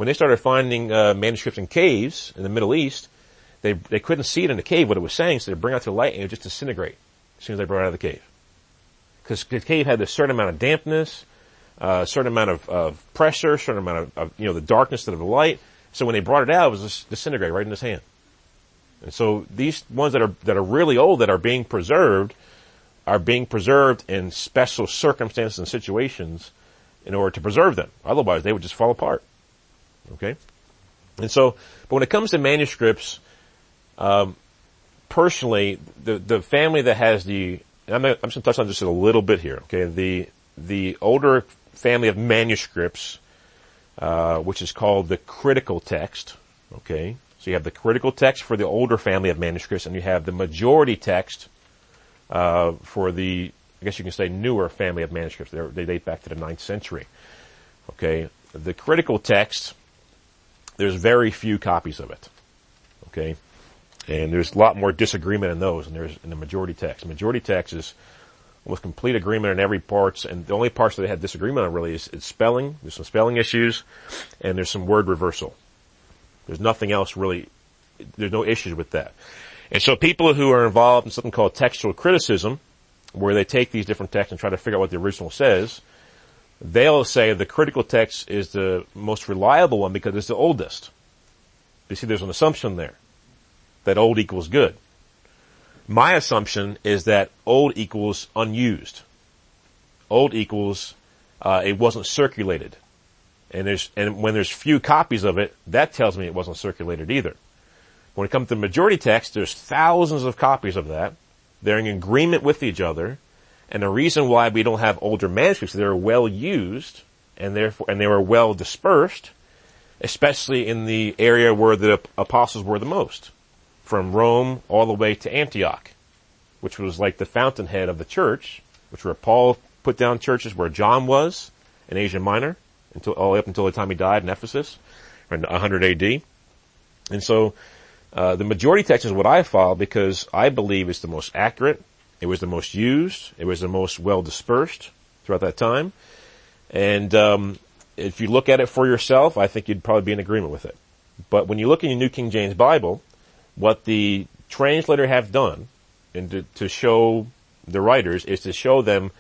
When they started finding uh, manuscripts in caves in the Middle East, they, they couldn't see it in the cave what it was saying, so they bring out to the light and it would just disintegrate as soon as they brought it out of the cave because the cave had a certain amount of dampness, uh, a certain amount of, of pressure, certain amount of, of, you know, the darkness of the light. So when they brought it out, it was just disintegrate right in his hand. And so these ones that are, that are really old that are being preserved are being preserved in special circumstances and situations in order to preserve them. Otherwise they would just fall apart. Okay? And so, but when it comes to manuscripts, um, personally, the, the family that has the, I'm, I'm just going to touch on just a little bit here, okay? The, the older family of manuscripts, uh, which is called the critical text, okay? So you have the critical text for the older family of manuscripts, and you have the majority text, uh, for the, I guess you can say newer family of manuscripts. They're, they date back to the ninth century. Okay? The critical text, there's very few copies of it. Okay? And there's a lot more disagreement in those than there's in the majority text. Majority text is almost complete agreement in every parts, and the only parts that they had disagreement on really is, is spelling. There's some spelling issues, and there's some word reversal. There's nothing else really, there's no issues with that. And so people who are involved in something called textual criticism, where they take these different texts and try to figure out what the original says, they'll say the critical text is the most reliable one because it's the oldest. You see, there's an assumption there that old equals good. My assumption is that old equals unused. Old equals uh, it wasn't circulated, and there's and when there's few copies of it, that tells me it wasn't circulated either. When it comes to majority text, there's thousands of copies of that. They're in agreement with each other, and the reason why we don't have older manuscripts, they're well used, and therefore and they were well dispersed, especially in the area where the apostles were the most from Rome all the way to Antioch, which was like the fountainhead of the church, which where Paul put down churches where John was in Asia Minor until all up until the time he died in Ephesus, in 100 AD. And so uh, the majority text is what I follow because I believe it's the most accurate, It was the most used. It was the most well dispersed throughout that time. And um, if you look at it for yourself, I think you'd probably be in agreement with it. But when you look in your New King James Bible, what the translator have done and to, to show the writers is to show them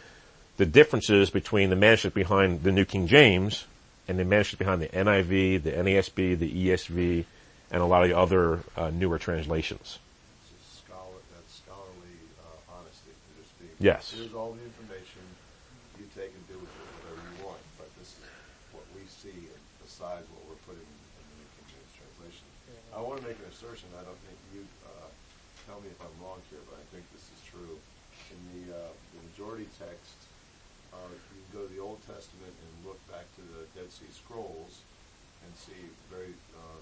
the differences between the manuscript behind the New King James and the manuscript behind the NIV, the NASB, the ESV, and a lot of the other uh, newer translations. It's a scholar, that's scholarly uh, honesty. They're just being, Yes. Here's all the information. You take and do with it whatever you want. But this is what we see besides what we're putting in the New King James translation. I want to make an assertion. I don't think you uh, tell me if I'm wrong here, but I think this is true. In the, uh, the majority text, uh, you can go to the Old Testament and look back to the Dead Sea Scrolls and see very uh,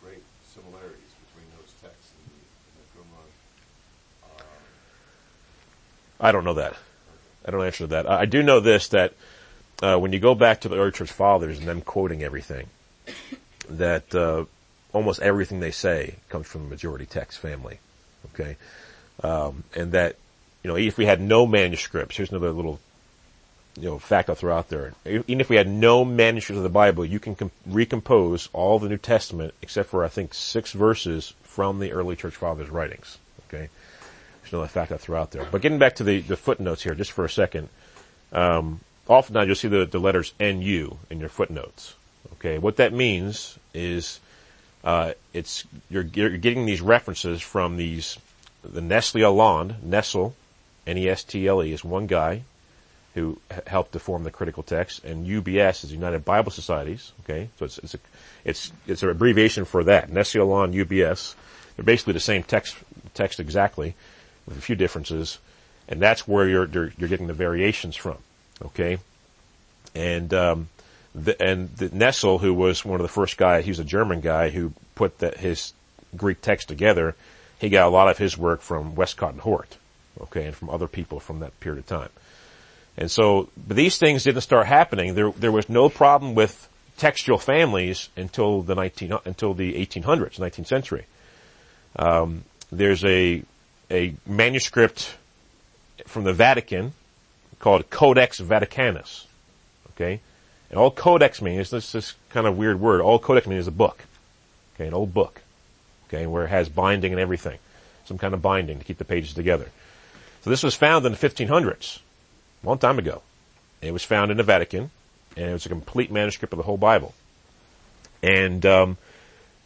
great similarities between those texts in the, in the Qumran. Uh, I don't know that. I don't answer that. I do know this that uh, when you go back to the early church fathers and them quoting everything, that uh, almost everything they say comes from the majority text family. Okay, um, and that you know if we had no manuscripts, here's another little you know fact I'll throw out there. Even if we had no manuscripts of the Bible, you can com- recompose all the New Testament except for I think six verses from the early church fathers' writings. Okay. Another fact I threw out there. But getting back to the, the footnotes here just for a second. Um, oftentimes you'll see the, the letters NU in your footnotes. Okay. What that means is, uh, it's, you're, you're getting these references from these, the Nestle Aland, Nestle, N-E-S-T-L-E is one guy who helped to form the critical text, and UBS is United Bible Societies. Okay, so it's it's a it's it's an abbreviation for that. Nestle Aland UBS. They're basically the same text text exactly, with a few differences, and that's where you're you're, you're getting the variations from. Okay, and um, the, and the Nestle, who was one of the first guy, he's a German guy who put that his Greek text together. He got a lot of his work from Westcott and Hort, okay, and from other people from that period of time. And so, but these things didn't start happening. There, there was no problem with textual families until the 19, until the 1800s, 19th century. Um, there's a, a manuscript from the Vatican called Codex Vaticanus. Okay? And all codex means, this is kind of weird word, all codex means is a book. Okay, an old book. Okay, where it has binding and everything. Some kind of binding to keep the pages together. So this was found in the 1500s a long time ago. It was found in the Vatican, and it was a complete manuscript of the whole Bible. And um,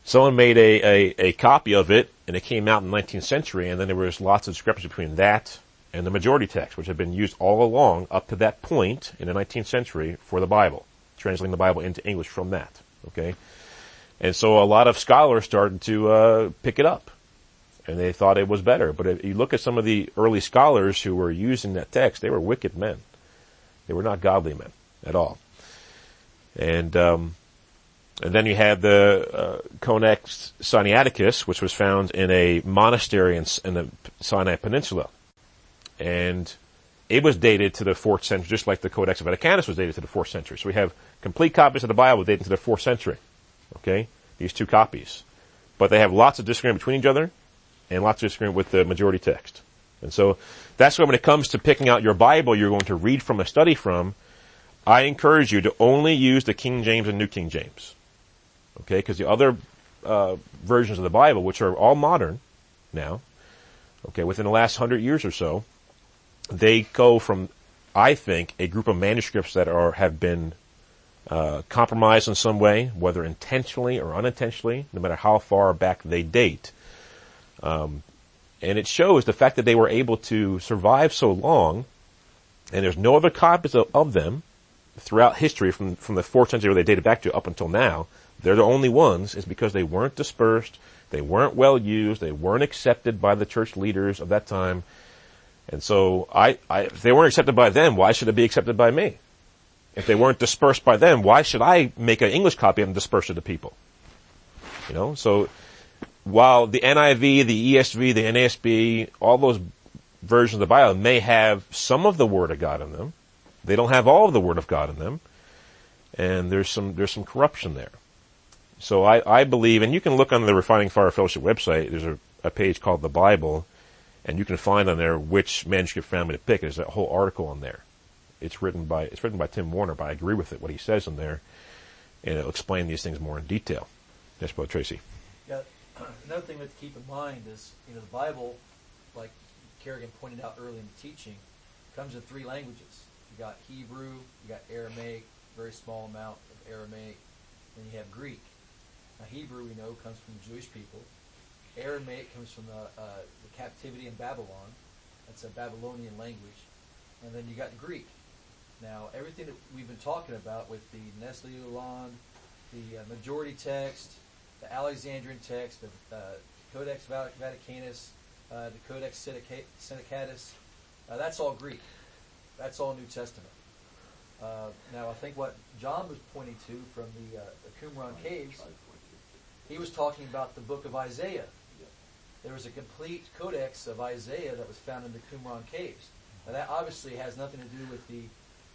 someone made a, a, a copy of it, and it came out in the 19th century, and then there was lots of discrepancy between that and the majority text, which had been used all along up to that point in the 19th century for the Bible, translating the Bible into English from that. Okay, and so a lot of scholars started to uh, pick it up, and they thought it was better. But if you look at some of the early scholars who were using that text, they were wicked men. They were not godly men at all. And um, and then you had the uh, Codex Sinaiticus, which was found in a monastery in, in the Sinai Peninsula, and it was dated to the fourth century, just like the Codex Vaticanus was dated to the fourth century. So we have complete copies of the Bible dated to the fourth century. Okay, these two copies, but they have lots of disagreement between each other, and lots of disagreement with the majority text. And so that's why when it comes to picking out your Bible you're going to read from a study from, I encourage you to only use the King James and New King James. Okay, because the other uh, versions of the Bible, which are all modern now, okay, within the last hundred years or so, they go from, I think, a group of manuscripts that are have been uh, compromised in some way, whether intentionally or unintentionally, no matter how far back they date. Um, and it shows the fact that they were able to survive so long, and there's no other copies of, of them throughout history from from the fourth century where they dated back to up until now. They're the only ones is because they weren't dispersed, they weren't well used, they weren't accepted by the church leaders of that time. And so I, I if they weren't accepted by them, why should it be accepted by me? If they weren't dispersed by them, why should I make an English copy and disperse it to people? You know, so while the NIV, the ESV, the NASB, all those versions of the Bible may have some of the Word of God in them, they don't have all of the Word of God in them, and there's some there's some corruption there. So I, I believe, and you can look on the Refining Fire Fellowship website. There's a, a page called the Bible, and you can find on there which manuscript family to pick. There's a whole article on there. It's written by it's written by Tim Warner, but I agree with it what he says in there, and it'll explain these things more in detail. Yes, Brother Tracy. Yeah, another thing we have to keep in mind is, you know, the Bible, like Kerrigan pointed out early in the teaching, comes in three languages. You got Hebrew, you got Aramaic, very small amount of Aramaic, then you have Greek. Now, Hebrew, we know, comes from the Jewish people. Aramaic comes from the, uh, the captivity in Babylon. That's a Babylonian language. And then you got Greek. Now, everything that we've been talking about with the Nestle Aland, the uh, majority text, the Alexandrian text, the uh, Codex Vaticanus, uh, the Codex uh, that's all Greek. That's all New Testament. Uh, now, I think what John was pointing to from the, uh, the Qumran caves, he was talking about the book of Isaiah. There was a complete codex of Isaiah that was found in the Qumran caves. Now, that obviously has nothing to do with the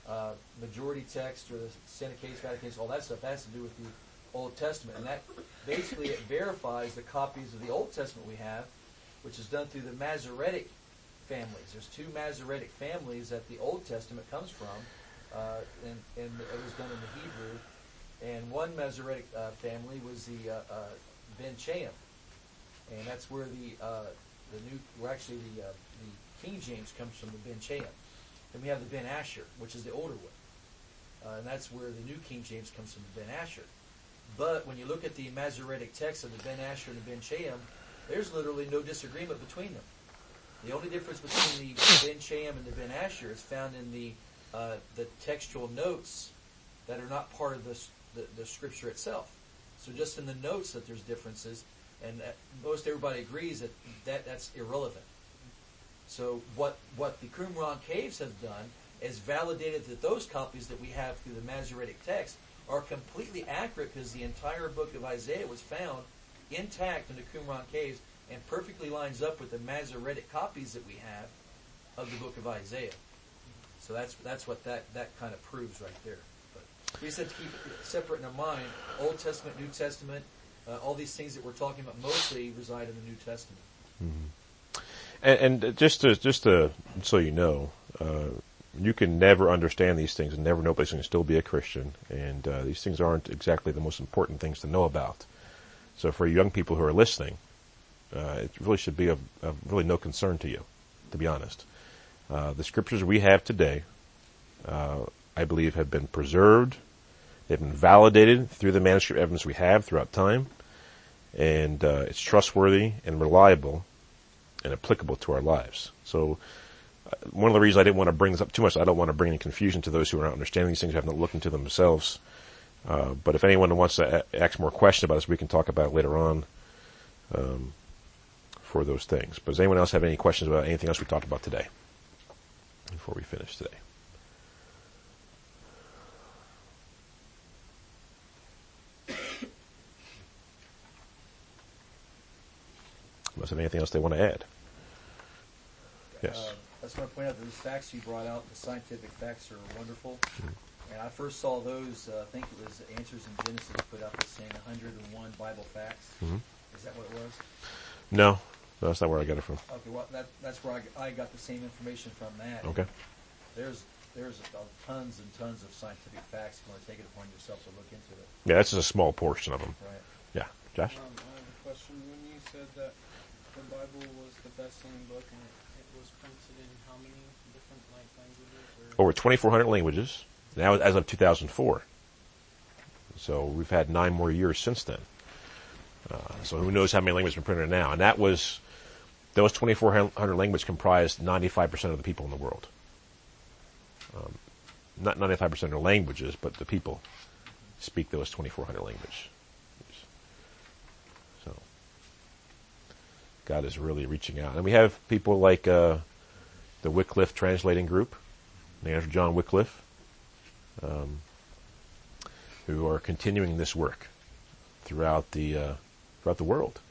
uh, majority text or the Sinaiticus, Vaticanus, all that stuff. That has to do with the Old Testament. And that basically it verifies the copies of the Old Testament we have, which is done through the Masoretic families. There's two Masoretic families that the Old Testament comes from, uh, and, and it was done in the Hebrew. And one Masoretic uh, family was the uh, uh, Ben Chaim, and that's where the uh, the new, well, actually the uh, the King James comes from the Ben Chaim. Then we have the Ben Asher, which is the older one, uh, and that's where the New King James comes from the Ben Asher. But when you look at the Masoretic text of the Ben Asher and the Ben Chaim, there's literally no disagreement between them. The only difference between the Ben Chaim and the Ben Asher is found in the uh, the textual notes that are not part of the, the the scripture itself. So just in the notes that there's differences, and most everybody agrees that, that that's irrelevant. So what what the Qumran caves have done is validated that those copies that we have through the Masoretic text are completely accurate because the entire book of Isaiah was found intact in the Qumran caves and perfectly lines up with the Masoretic copies that we have of the book of Isaiah. So that's that's what that, that kind of proves right there. We just have to keep it separate in our mind. Old Testament, New Testament, uh, all these things that we're talking about mostly reside in the New Testament. And, and just to just to so you know, uh, you can never understand these things and never know, but you can still be a Christian. And uh, these things aren't exactly the most important things to know about. So for young people who are listening, uh, it really should be of, of really no concern to you, to be honest. Uh, the scriptures we have today, uh, I believe, have been preserved. They've been validated through the manuscript evidence we have throughout time, and uh, it's trustworthy and reliable and applicable to our lives. So, uh, one of the reasons I didn't want to bring this up too much, I don't want to bring any confusion to those who are not understanding these things, who have not looked into them themselves. Uh, but if anyone wants to a- ask more questions about this, we can talk about it later on um, for those things. But does anyone else have any questions about anything else we talked about today before we finish today? Unless have anything else they want to add. Yes. Uh, I just want to point out that those facts you brought out, the scientific facts are wonderful. Mm-hmm. And I first saw those, uh, I think it was Answers in Genesis put out this saying 101 Bible facts. Mhm. Is that what it was? No, no, that's not where I got it from. Okay, well, that, that's where I got the same information from that. Okay. There's there's uh, tons and tons of scientific facts. If you want to take it upon yourself to look into it. Yeah, that's just a small portion of them. Right. Yeah. Josh? Um, I have a question. When you said that the Bible was the best-selling book and it, was printed in how many different like languages? Over 2,400 languages, now as of 2004. So we've had nine more years since then. Uh, so who knows how many languages have been printed now. And that was, those 2,400 languages comprised 95% of the people in the world. Um, not 95% of languages, but the people speak those 2,400 languages. So God is really reaching out. And we have people like uh, the Wycliffe Translating Group, named after John Wycliffe, um, who are continuing this work throughout the uh, throughout the world.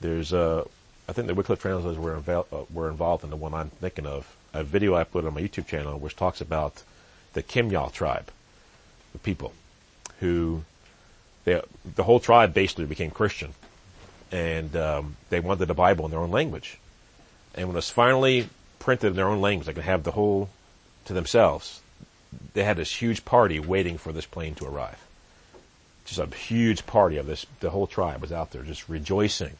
There's, uh, I think the Wycliffe translators were, inval- uh, were involved in the one I'm thinking of. A video I put on my YouTube channel, which talks about the Kimyal tribe, the people who they, the whole tribe basically became Christian, and um, they wanted the Bible in their own language. And when it was finally printed in their own language, they could have the whole to themselves. They had this huge party waiting for this plane to arrive. Just a huge party of this, the whole tribe was out there just rejoicing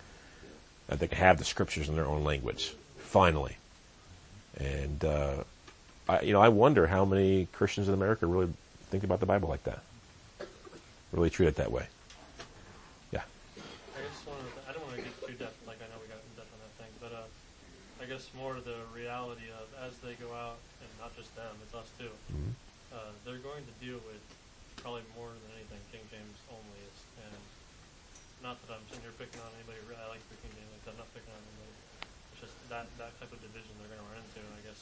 that they could have the scriptures in their own language. Finally. And, uh, I, you know, I wonder how many Christians in America really think about the Bible like that. Really treat it that way. Yeah. I guess one of the, I don't want to get too depth, like I know we got in depth on that thing, but uh, I guess more the reality of as they go out, and not just them, it's us too. Mhm. Uh, they're going to deal with probably more than anything King James only is, and not that I'm sitting here picking on anybody. I like the King James, like I'm not picking on anybody. It's just that that type of division they're going to run into, and I guess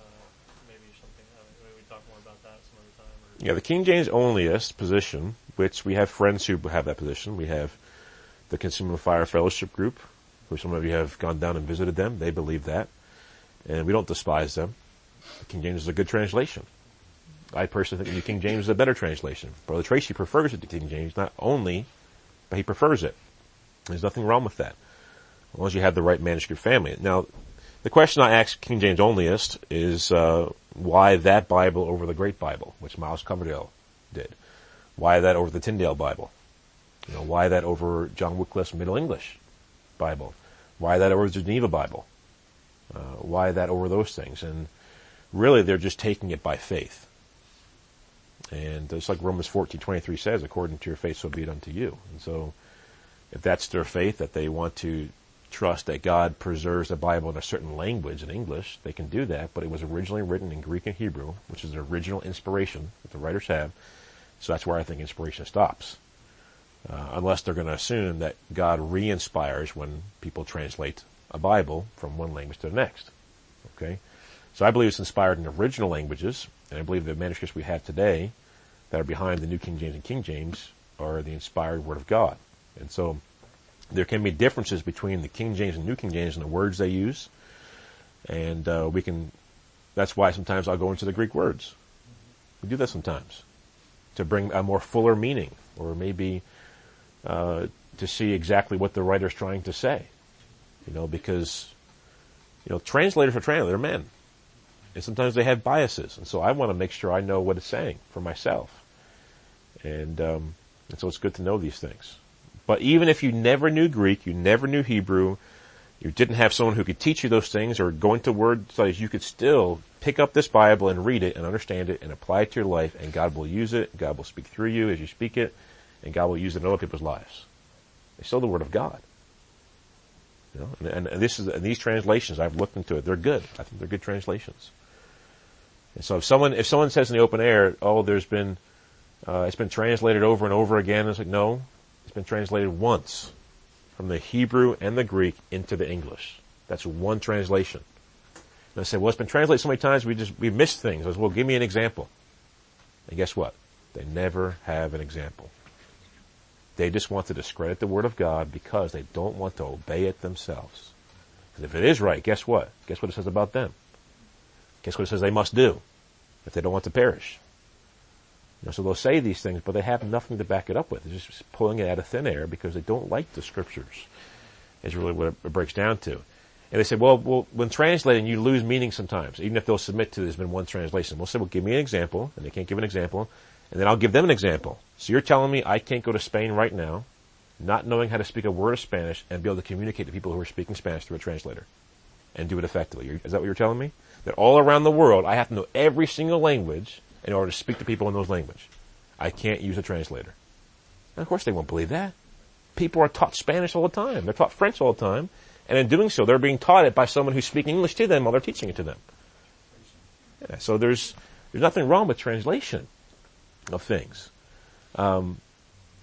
uh, maybe something. Uh, maybe we talk more about that some other time. Or, Yeah, the King James onlyist position, which we have friends who have that position. We have the Consuming Fire Fellowship Group, who some of you have gone down and visited them. They believe that. And we don't despise them. The King James is a good translation. I personally think the King James is a better translation. Brother Tracy prefers it to King James, not only, but he prefers it. There's nothing wrong with that. As long as you have the right manuscript family. Now, the question I ask King James onlyist is, uh, why that Bible over the Great Bible, which Miles Coverdale did? Why that over the Tyndale Bible? You know, why that over John Wycliffe's Middle English Bible? Why that over the Geneva Bible? Uh, why that over those things? And really, they're just taking it by faith. And it's like Romans 14:23 says, according to your faith, so be it unto you. And so, if that's their faith, that they want to trust that God preserves the Bible in a certain language in English, they can do that, but it was originally written in Greek and Hebrew, which is the original inspiration that the writers have. So that's where I think inspiration stops. Uh, unless they're going to assume that God re-inspires when people translate a Bible from one language to the next. Okay? So I believe it's inspired in original languages, and I believe the manuscripts we have today that are behind the New King James and King James are the inspired Word of God. And so there can be differences between the King James and New King James and the words they use, and uh, we can. That's why sometimes I'll go into the Greek words. We do that sometimes to bring a more fuller meaning, or maybe uh, to see exactly what the writer's trying to say. You know, because you know translators are translators, they're men, and sometimes they have biases, and so I want to make sure I know what it's saying for myself, and um, and so it's good to know these things. But even if you never knew Greek, you never knew Hebrew, you didn't have someone who could teach you those things or go into word studies, you could still pick up this Bible and read it and understand it and apply it to your life. And God will use it, God will speak through you as you speak it, and God will use it in other people's lives. It's still the Word of God. You know, and, and this is, and these translations, I've looked into it, they're good. I think they're good translations. And so if someone, if someone says in the open air, oh, there's been, uh, it's been translated over and over again, it's like, no, it's been translated once from the Hebrew and the Greek into the English. That's one translation. And I say, well, it's been translated so many times, we just, we missed things. I said, well, give me an example. And guess what? They never have an example. They just want to discredit the Word of God because they don't want to obey it themselves. Because if it is right, guess what? Guess what it says about them? Guess what it says they must do if they don't want to perish? You know, so they'll say these things, but they have nothing to back it up with. They're just pulling it out of thin air because they don't like the scriptures. Is really what it breaks down to. And they say, well, well, when translating, you lose meaning sometimes, even if they'll submit to there's been one translation. We'll say, well, give me an example, and they can't give an example, and then I'll give them an example. So you're telling me I can't go to Spain right now, not knowing how to speak a word of Spanish, and be able to communicate to people who are speaking Spanish through a translator, and do it effectively. Is that what you're telling me? That all around the world, I have to know every single language in order to speak to people in those languages. I can't use a translator. And of course they won't believe that. People are taught Spanish all the time. They're taught French all the time. And in doing so, they're being taught it by someone who's speaking English to them while they're teaching it to them. Yeah, so there's, there's nothing wrong with translation of things. Um,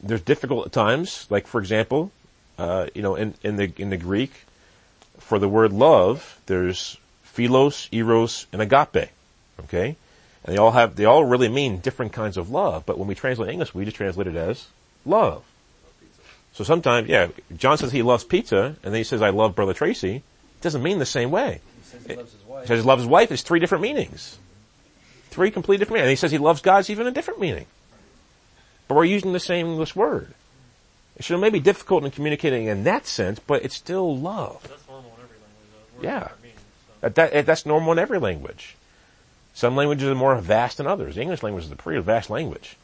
there's difficult times, like for example, uh, you know, in, in the, in the Greek, for the word love, there's philos, eros, and agape. Okay? And they all have, they all really mean different kinds of love, but when we translate English, we just translate it as love. So sometimes, yeah, John says he loves pizza, and then he says, I love Brother Tracy. It doesn't mean the same way. He says he loves his wife. He says he loves his wife, it's three different meanings. Three completely different meanings. And he says he loves God's even a different meaning. But we're using the same English word. So it may be difficult in communicating in that sense, but it's still love. That's normal in every language, Yeah. means. So. That, that, that's normal in every language. Some languages are more vast than others. The English language is a pretty vast language.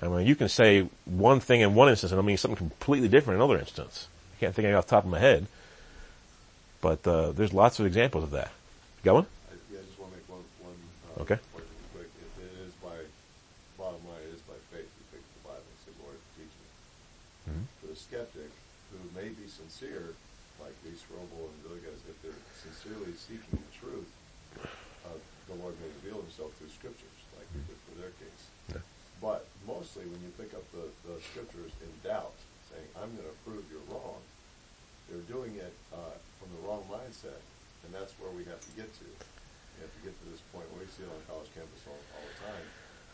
I mean, you can say one thing in one instance and it'll mean something completely different in another instance. I can't think of it off the top of my head. But, uh, there's lots of examples of that. Going? I, yeah, I just want to make one, one, uh, Okay. point real quick. It, it is by, bottom line, it is by faith we pick the Bible and say, Lord, teach me. Mhm. For the skeptic, who may be sincere, like Lee Strobel and the other guys, if they're sincerely seeking the truth, uh, the Lord may reveal himself through scriptures, like he did for their case. Yeah. But mostly when you pick up the, the scriptures in doubt, saying, I'm going to prove you're wrong, they're doing it uh, from the wrong mindset, and that's where we have to get to. We have to get to this point where we see it on college campus all, all the time,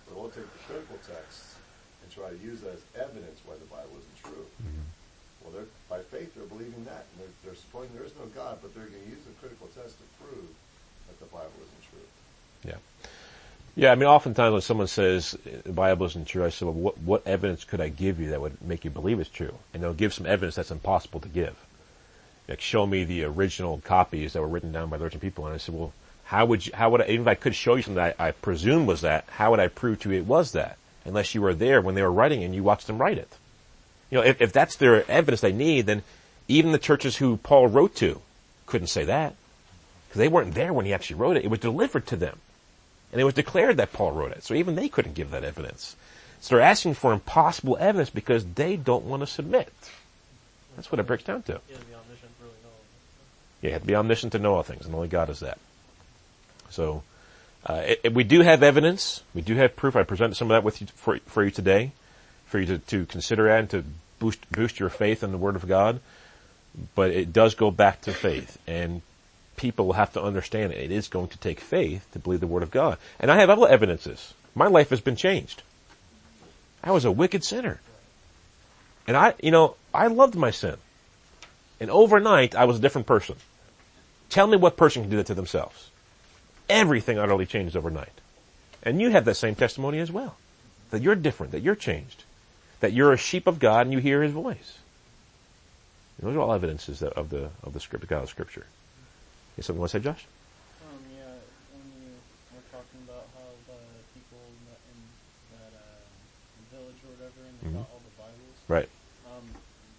where they'll take the critical texts and try to use that as evidence why the Bible isn't true. Well, they're, by faith, they're believing that, and they're, they're supporting there is no God, but they're going to use the critical test to prove that the Bible isn't true. Yeah. Yeah, I mean, oftentimes when someone says the Bible isn't true, I say, well, what, what evidence could I give you that would make you believe it's true? And they'll give some evidence that's impossible to give. Like, show me the original copies that were written down by the original people. And I said, well, how would you, how would I, even if I could show you something that I, I presume was that, how would I prove to you it was that? Unless you were there when they were writing and you watched them write it. You know, if, if that's their evidence they need, then even the churches who Paul wrote to couldn't say that. Because they weren't there when he actually wrote it. It was delivered to them. And it was declared that Paul wrote it. So even they couldn't give that evidence. So they're asking for impossible evidence because they don't want to submit. That's what it breaks down to. You have to be omniscient to know. Yeah, you have to be omniscient to know all things, and only God is that. So, uh, it, it- we do have evidence. We do have proof. I presented some of that with you for, for you today, for you to, to consider and to boost boost your faith in the Word of God. But it does go back to faith, and people have to understand it. It is going to take faith to believe the Word of God. And I have other evidences. My life has been changed. I was a wicked sinner. And I, you know, I loved my sin. And overnight, I was a different person. Tell me what person can do that to themselves. Everything utterly changed overnight. And you have that same testimony as well. That you're different, that you're changed. That you're a sheep of God and you hear His voice. Those are all evidences of the, of the script, God of scripture. You something want to say, Josh? Um, yeah, when you were talking about how the people in, the, in that uh, village or whatever, and they Mhm. got all the Bibles. Right. Um,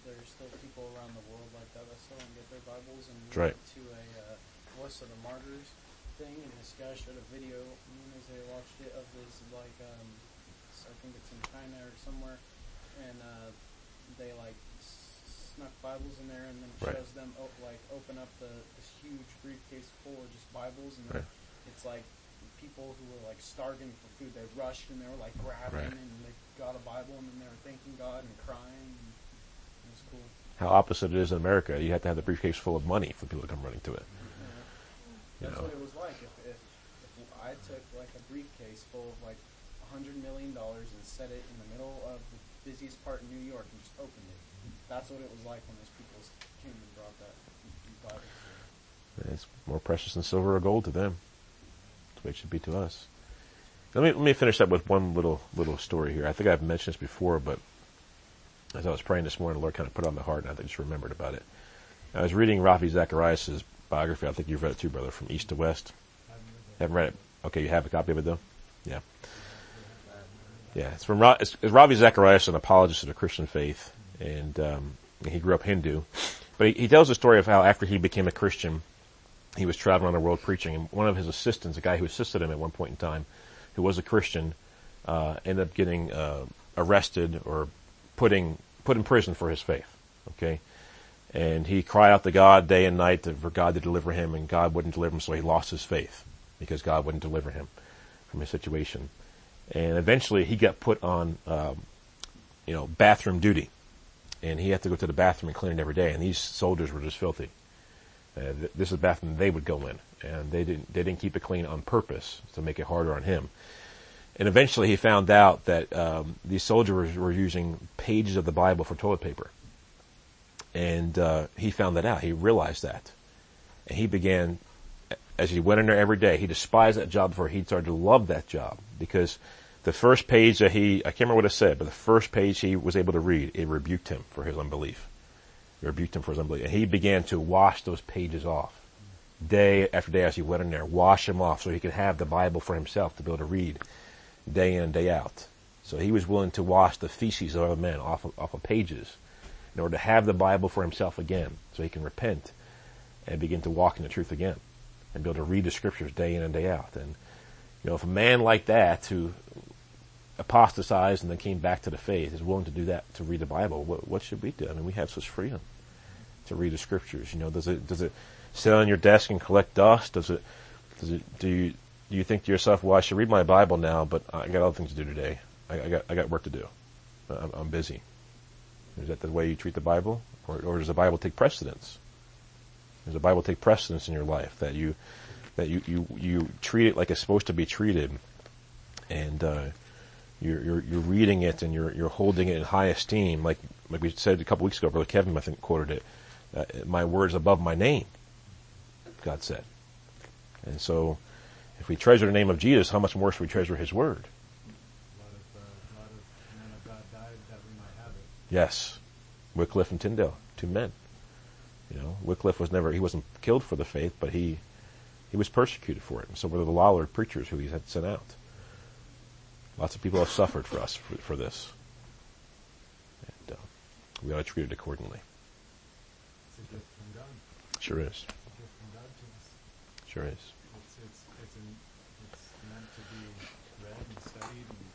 there's still people around the world like that that still don't get their Bibles. And we right. went to a uh, Voice of the Martyrs thing, and this guy showed a video me and Isaiah watched it of this like um, I think it's in China or somewhere, and uh, they like Bibles in there, and then Right. shows them op- like open up the this huge briefcase full of just Bibles, and Right. it's like people who were like starving for food. They rushed and they were like grabbing, Right. and they got a Bible, and then they were thanking God and crying. And it was cool. How opposite it is in America. You have to have the briefcase full of money for people to come running to it. Yeah. You That's know. what it was like. If, if, if I took like a briefcase full of like a hundred million dollars and set it in the middle of the busiest part in New York and just opened it, that's what it was like when those people came and brought that Bible. to. It's more precious than silver or gold to them. That's the way it should be to us. Let me let me finish up with one little little story here. I think I've mentioned this before, but as I was praying this morning, the Lord kind of put it on my heart, and I just remembered about it. I was reading Ravi Zacharias' biography. I think you've read it too, brother, from East to West. Haven't read it. Okay, you have a copy of it though. Yeah. Yeah, it's from it's, it's Ravi Zacharias, an apologist of the Christian faith, and um, he grew up Hindu. But he, he tells the story of how after he became a Christian, he was traveling around the world preaching, and one of his assistants, a guy who assisted him at one point in time, who was a Christian, uh, ended up getting uh, arrested or putting put in prison for his faith. Okay, and he cried out to God day and night for God to deliver him, and God wouldn't deliver him, so he lost his faith because God wouldn't deliver him from his situation. And eventually, he got put on, um, you know, bathroom duty, and he had to go to the bathroom and clean it every day. And these soldiers were just filthy. Uh, th- this is the bathroom they would go in, and they didn't they didn't keep it clean on purpose to make it harder on him. And eventually, he found out that um, these soldiers were using pages of the Bible for toilet paper, and uh, he found that out. He realized that, and he began, as he went in there every day, he despised that job before he started to love that job because the first page that he I can't remember what it said, but the first page he was able to read, it rebuked him for his unbelief. It rebuked him for his unbelief, and he began to wash those pages off day after day as he went in there, wash them off so he could have the Bible for himself to be able to read day in and day out. So he was willing to wash the feces of other men off of, off of pages in order to have the Bible for himself again so he can repent and begin to walk in the truth again and be able to read the scriptures day in and day out. And, you know, if a man like that who apostatized and then came back to the faith is willing to do that to read the Bible, what, what should we do? I mean, we have such freedom to read the scriptures. You know, does it does it sit on your desk and collect dust? Does it does it do you do you think to yourself, well, I should read my Bible now, but I got other things to do today. I, I got I got work to do. I'm, I'm busy. Is that the way you treat the Bible, or, or does the Bible take precedence? Does the Bible take precedence in your life that you that you you, you treat it like it's supposed to be treated, and uh, you're, you're you're reading it and you're you're holding it in high esteem, like like we said a couple weeks ago. Brother Kevin, I think, quoted it. Uh, my words above my name, God said. And so, if we treasure the name of Jesus, how much more should we treasure His word? Yes, Wycliffe and Tyndale, two men. You know, Wycliffe was never he wasn't killed for the faith, but he he was persecuted for it. And so were the Lollard preachers who he had sent out. Lots of people have suffered for us for, for this. And uh, we ought to treat it accordingly. Sure is. Sure is. It's it's it's an, it's meant to be read and studied and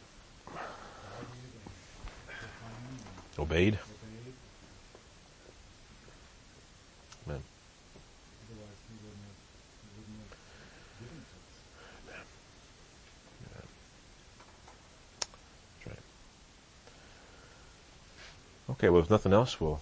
valued and proclaimed and Obeyed. obeyed. Amen. Otherwise, he wouldn't have he wouldn't have given it to us. That's right. Okay, well, if nothing else, we'll.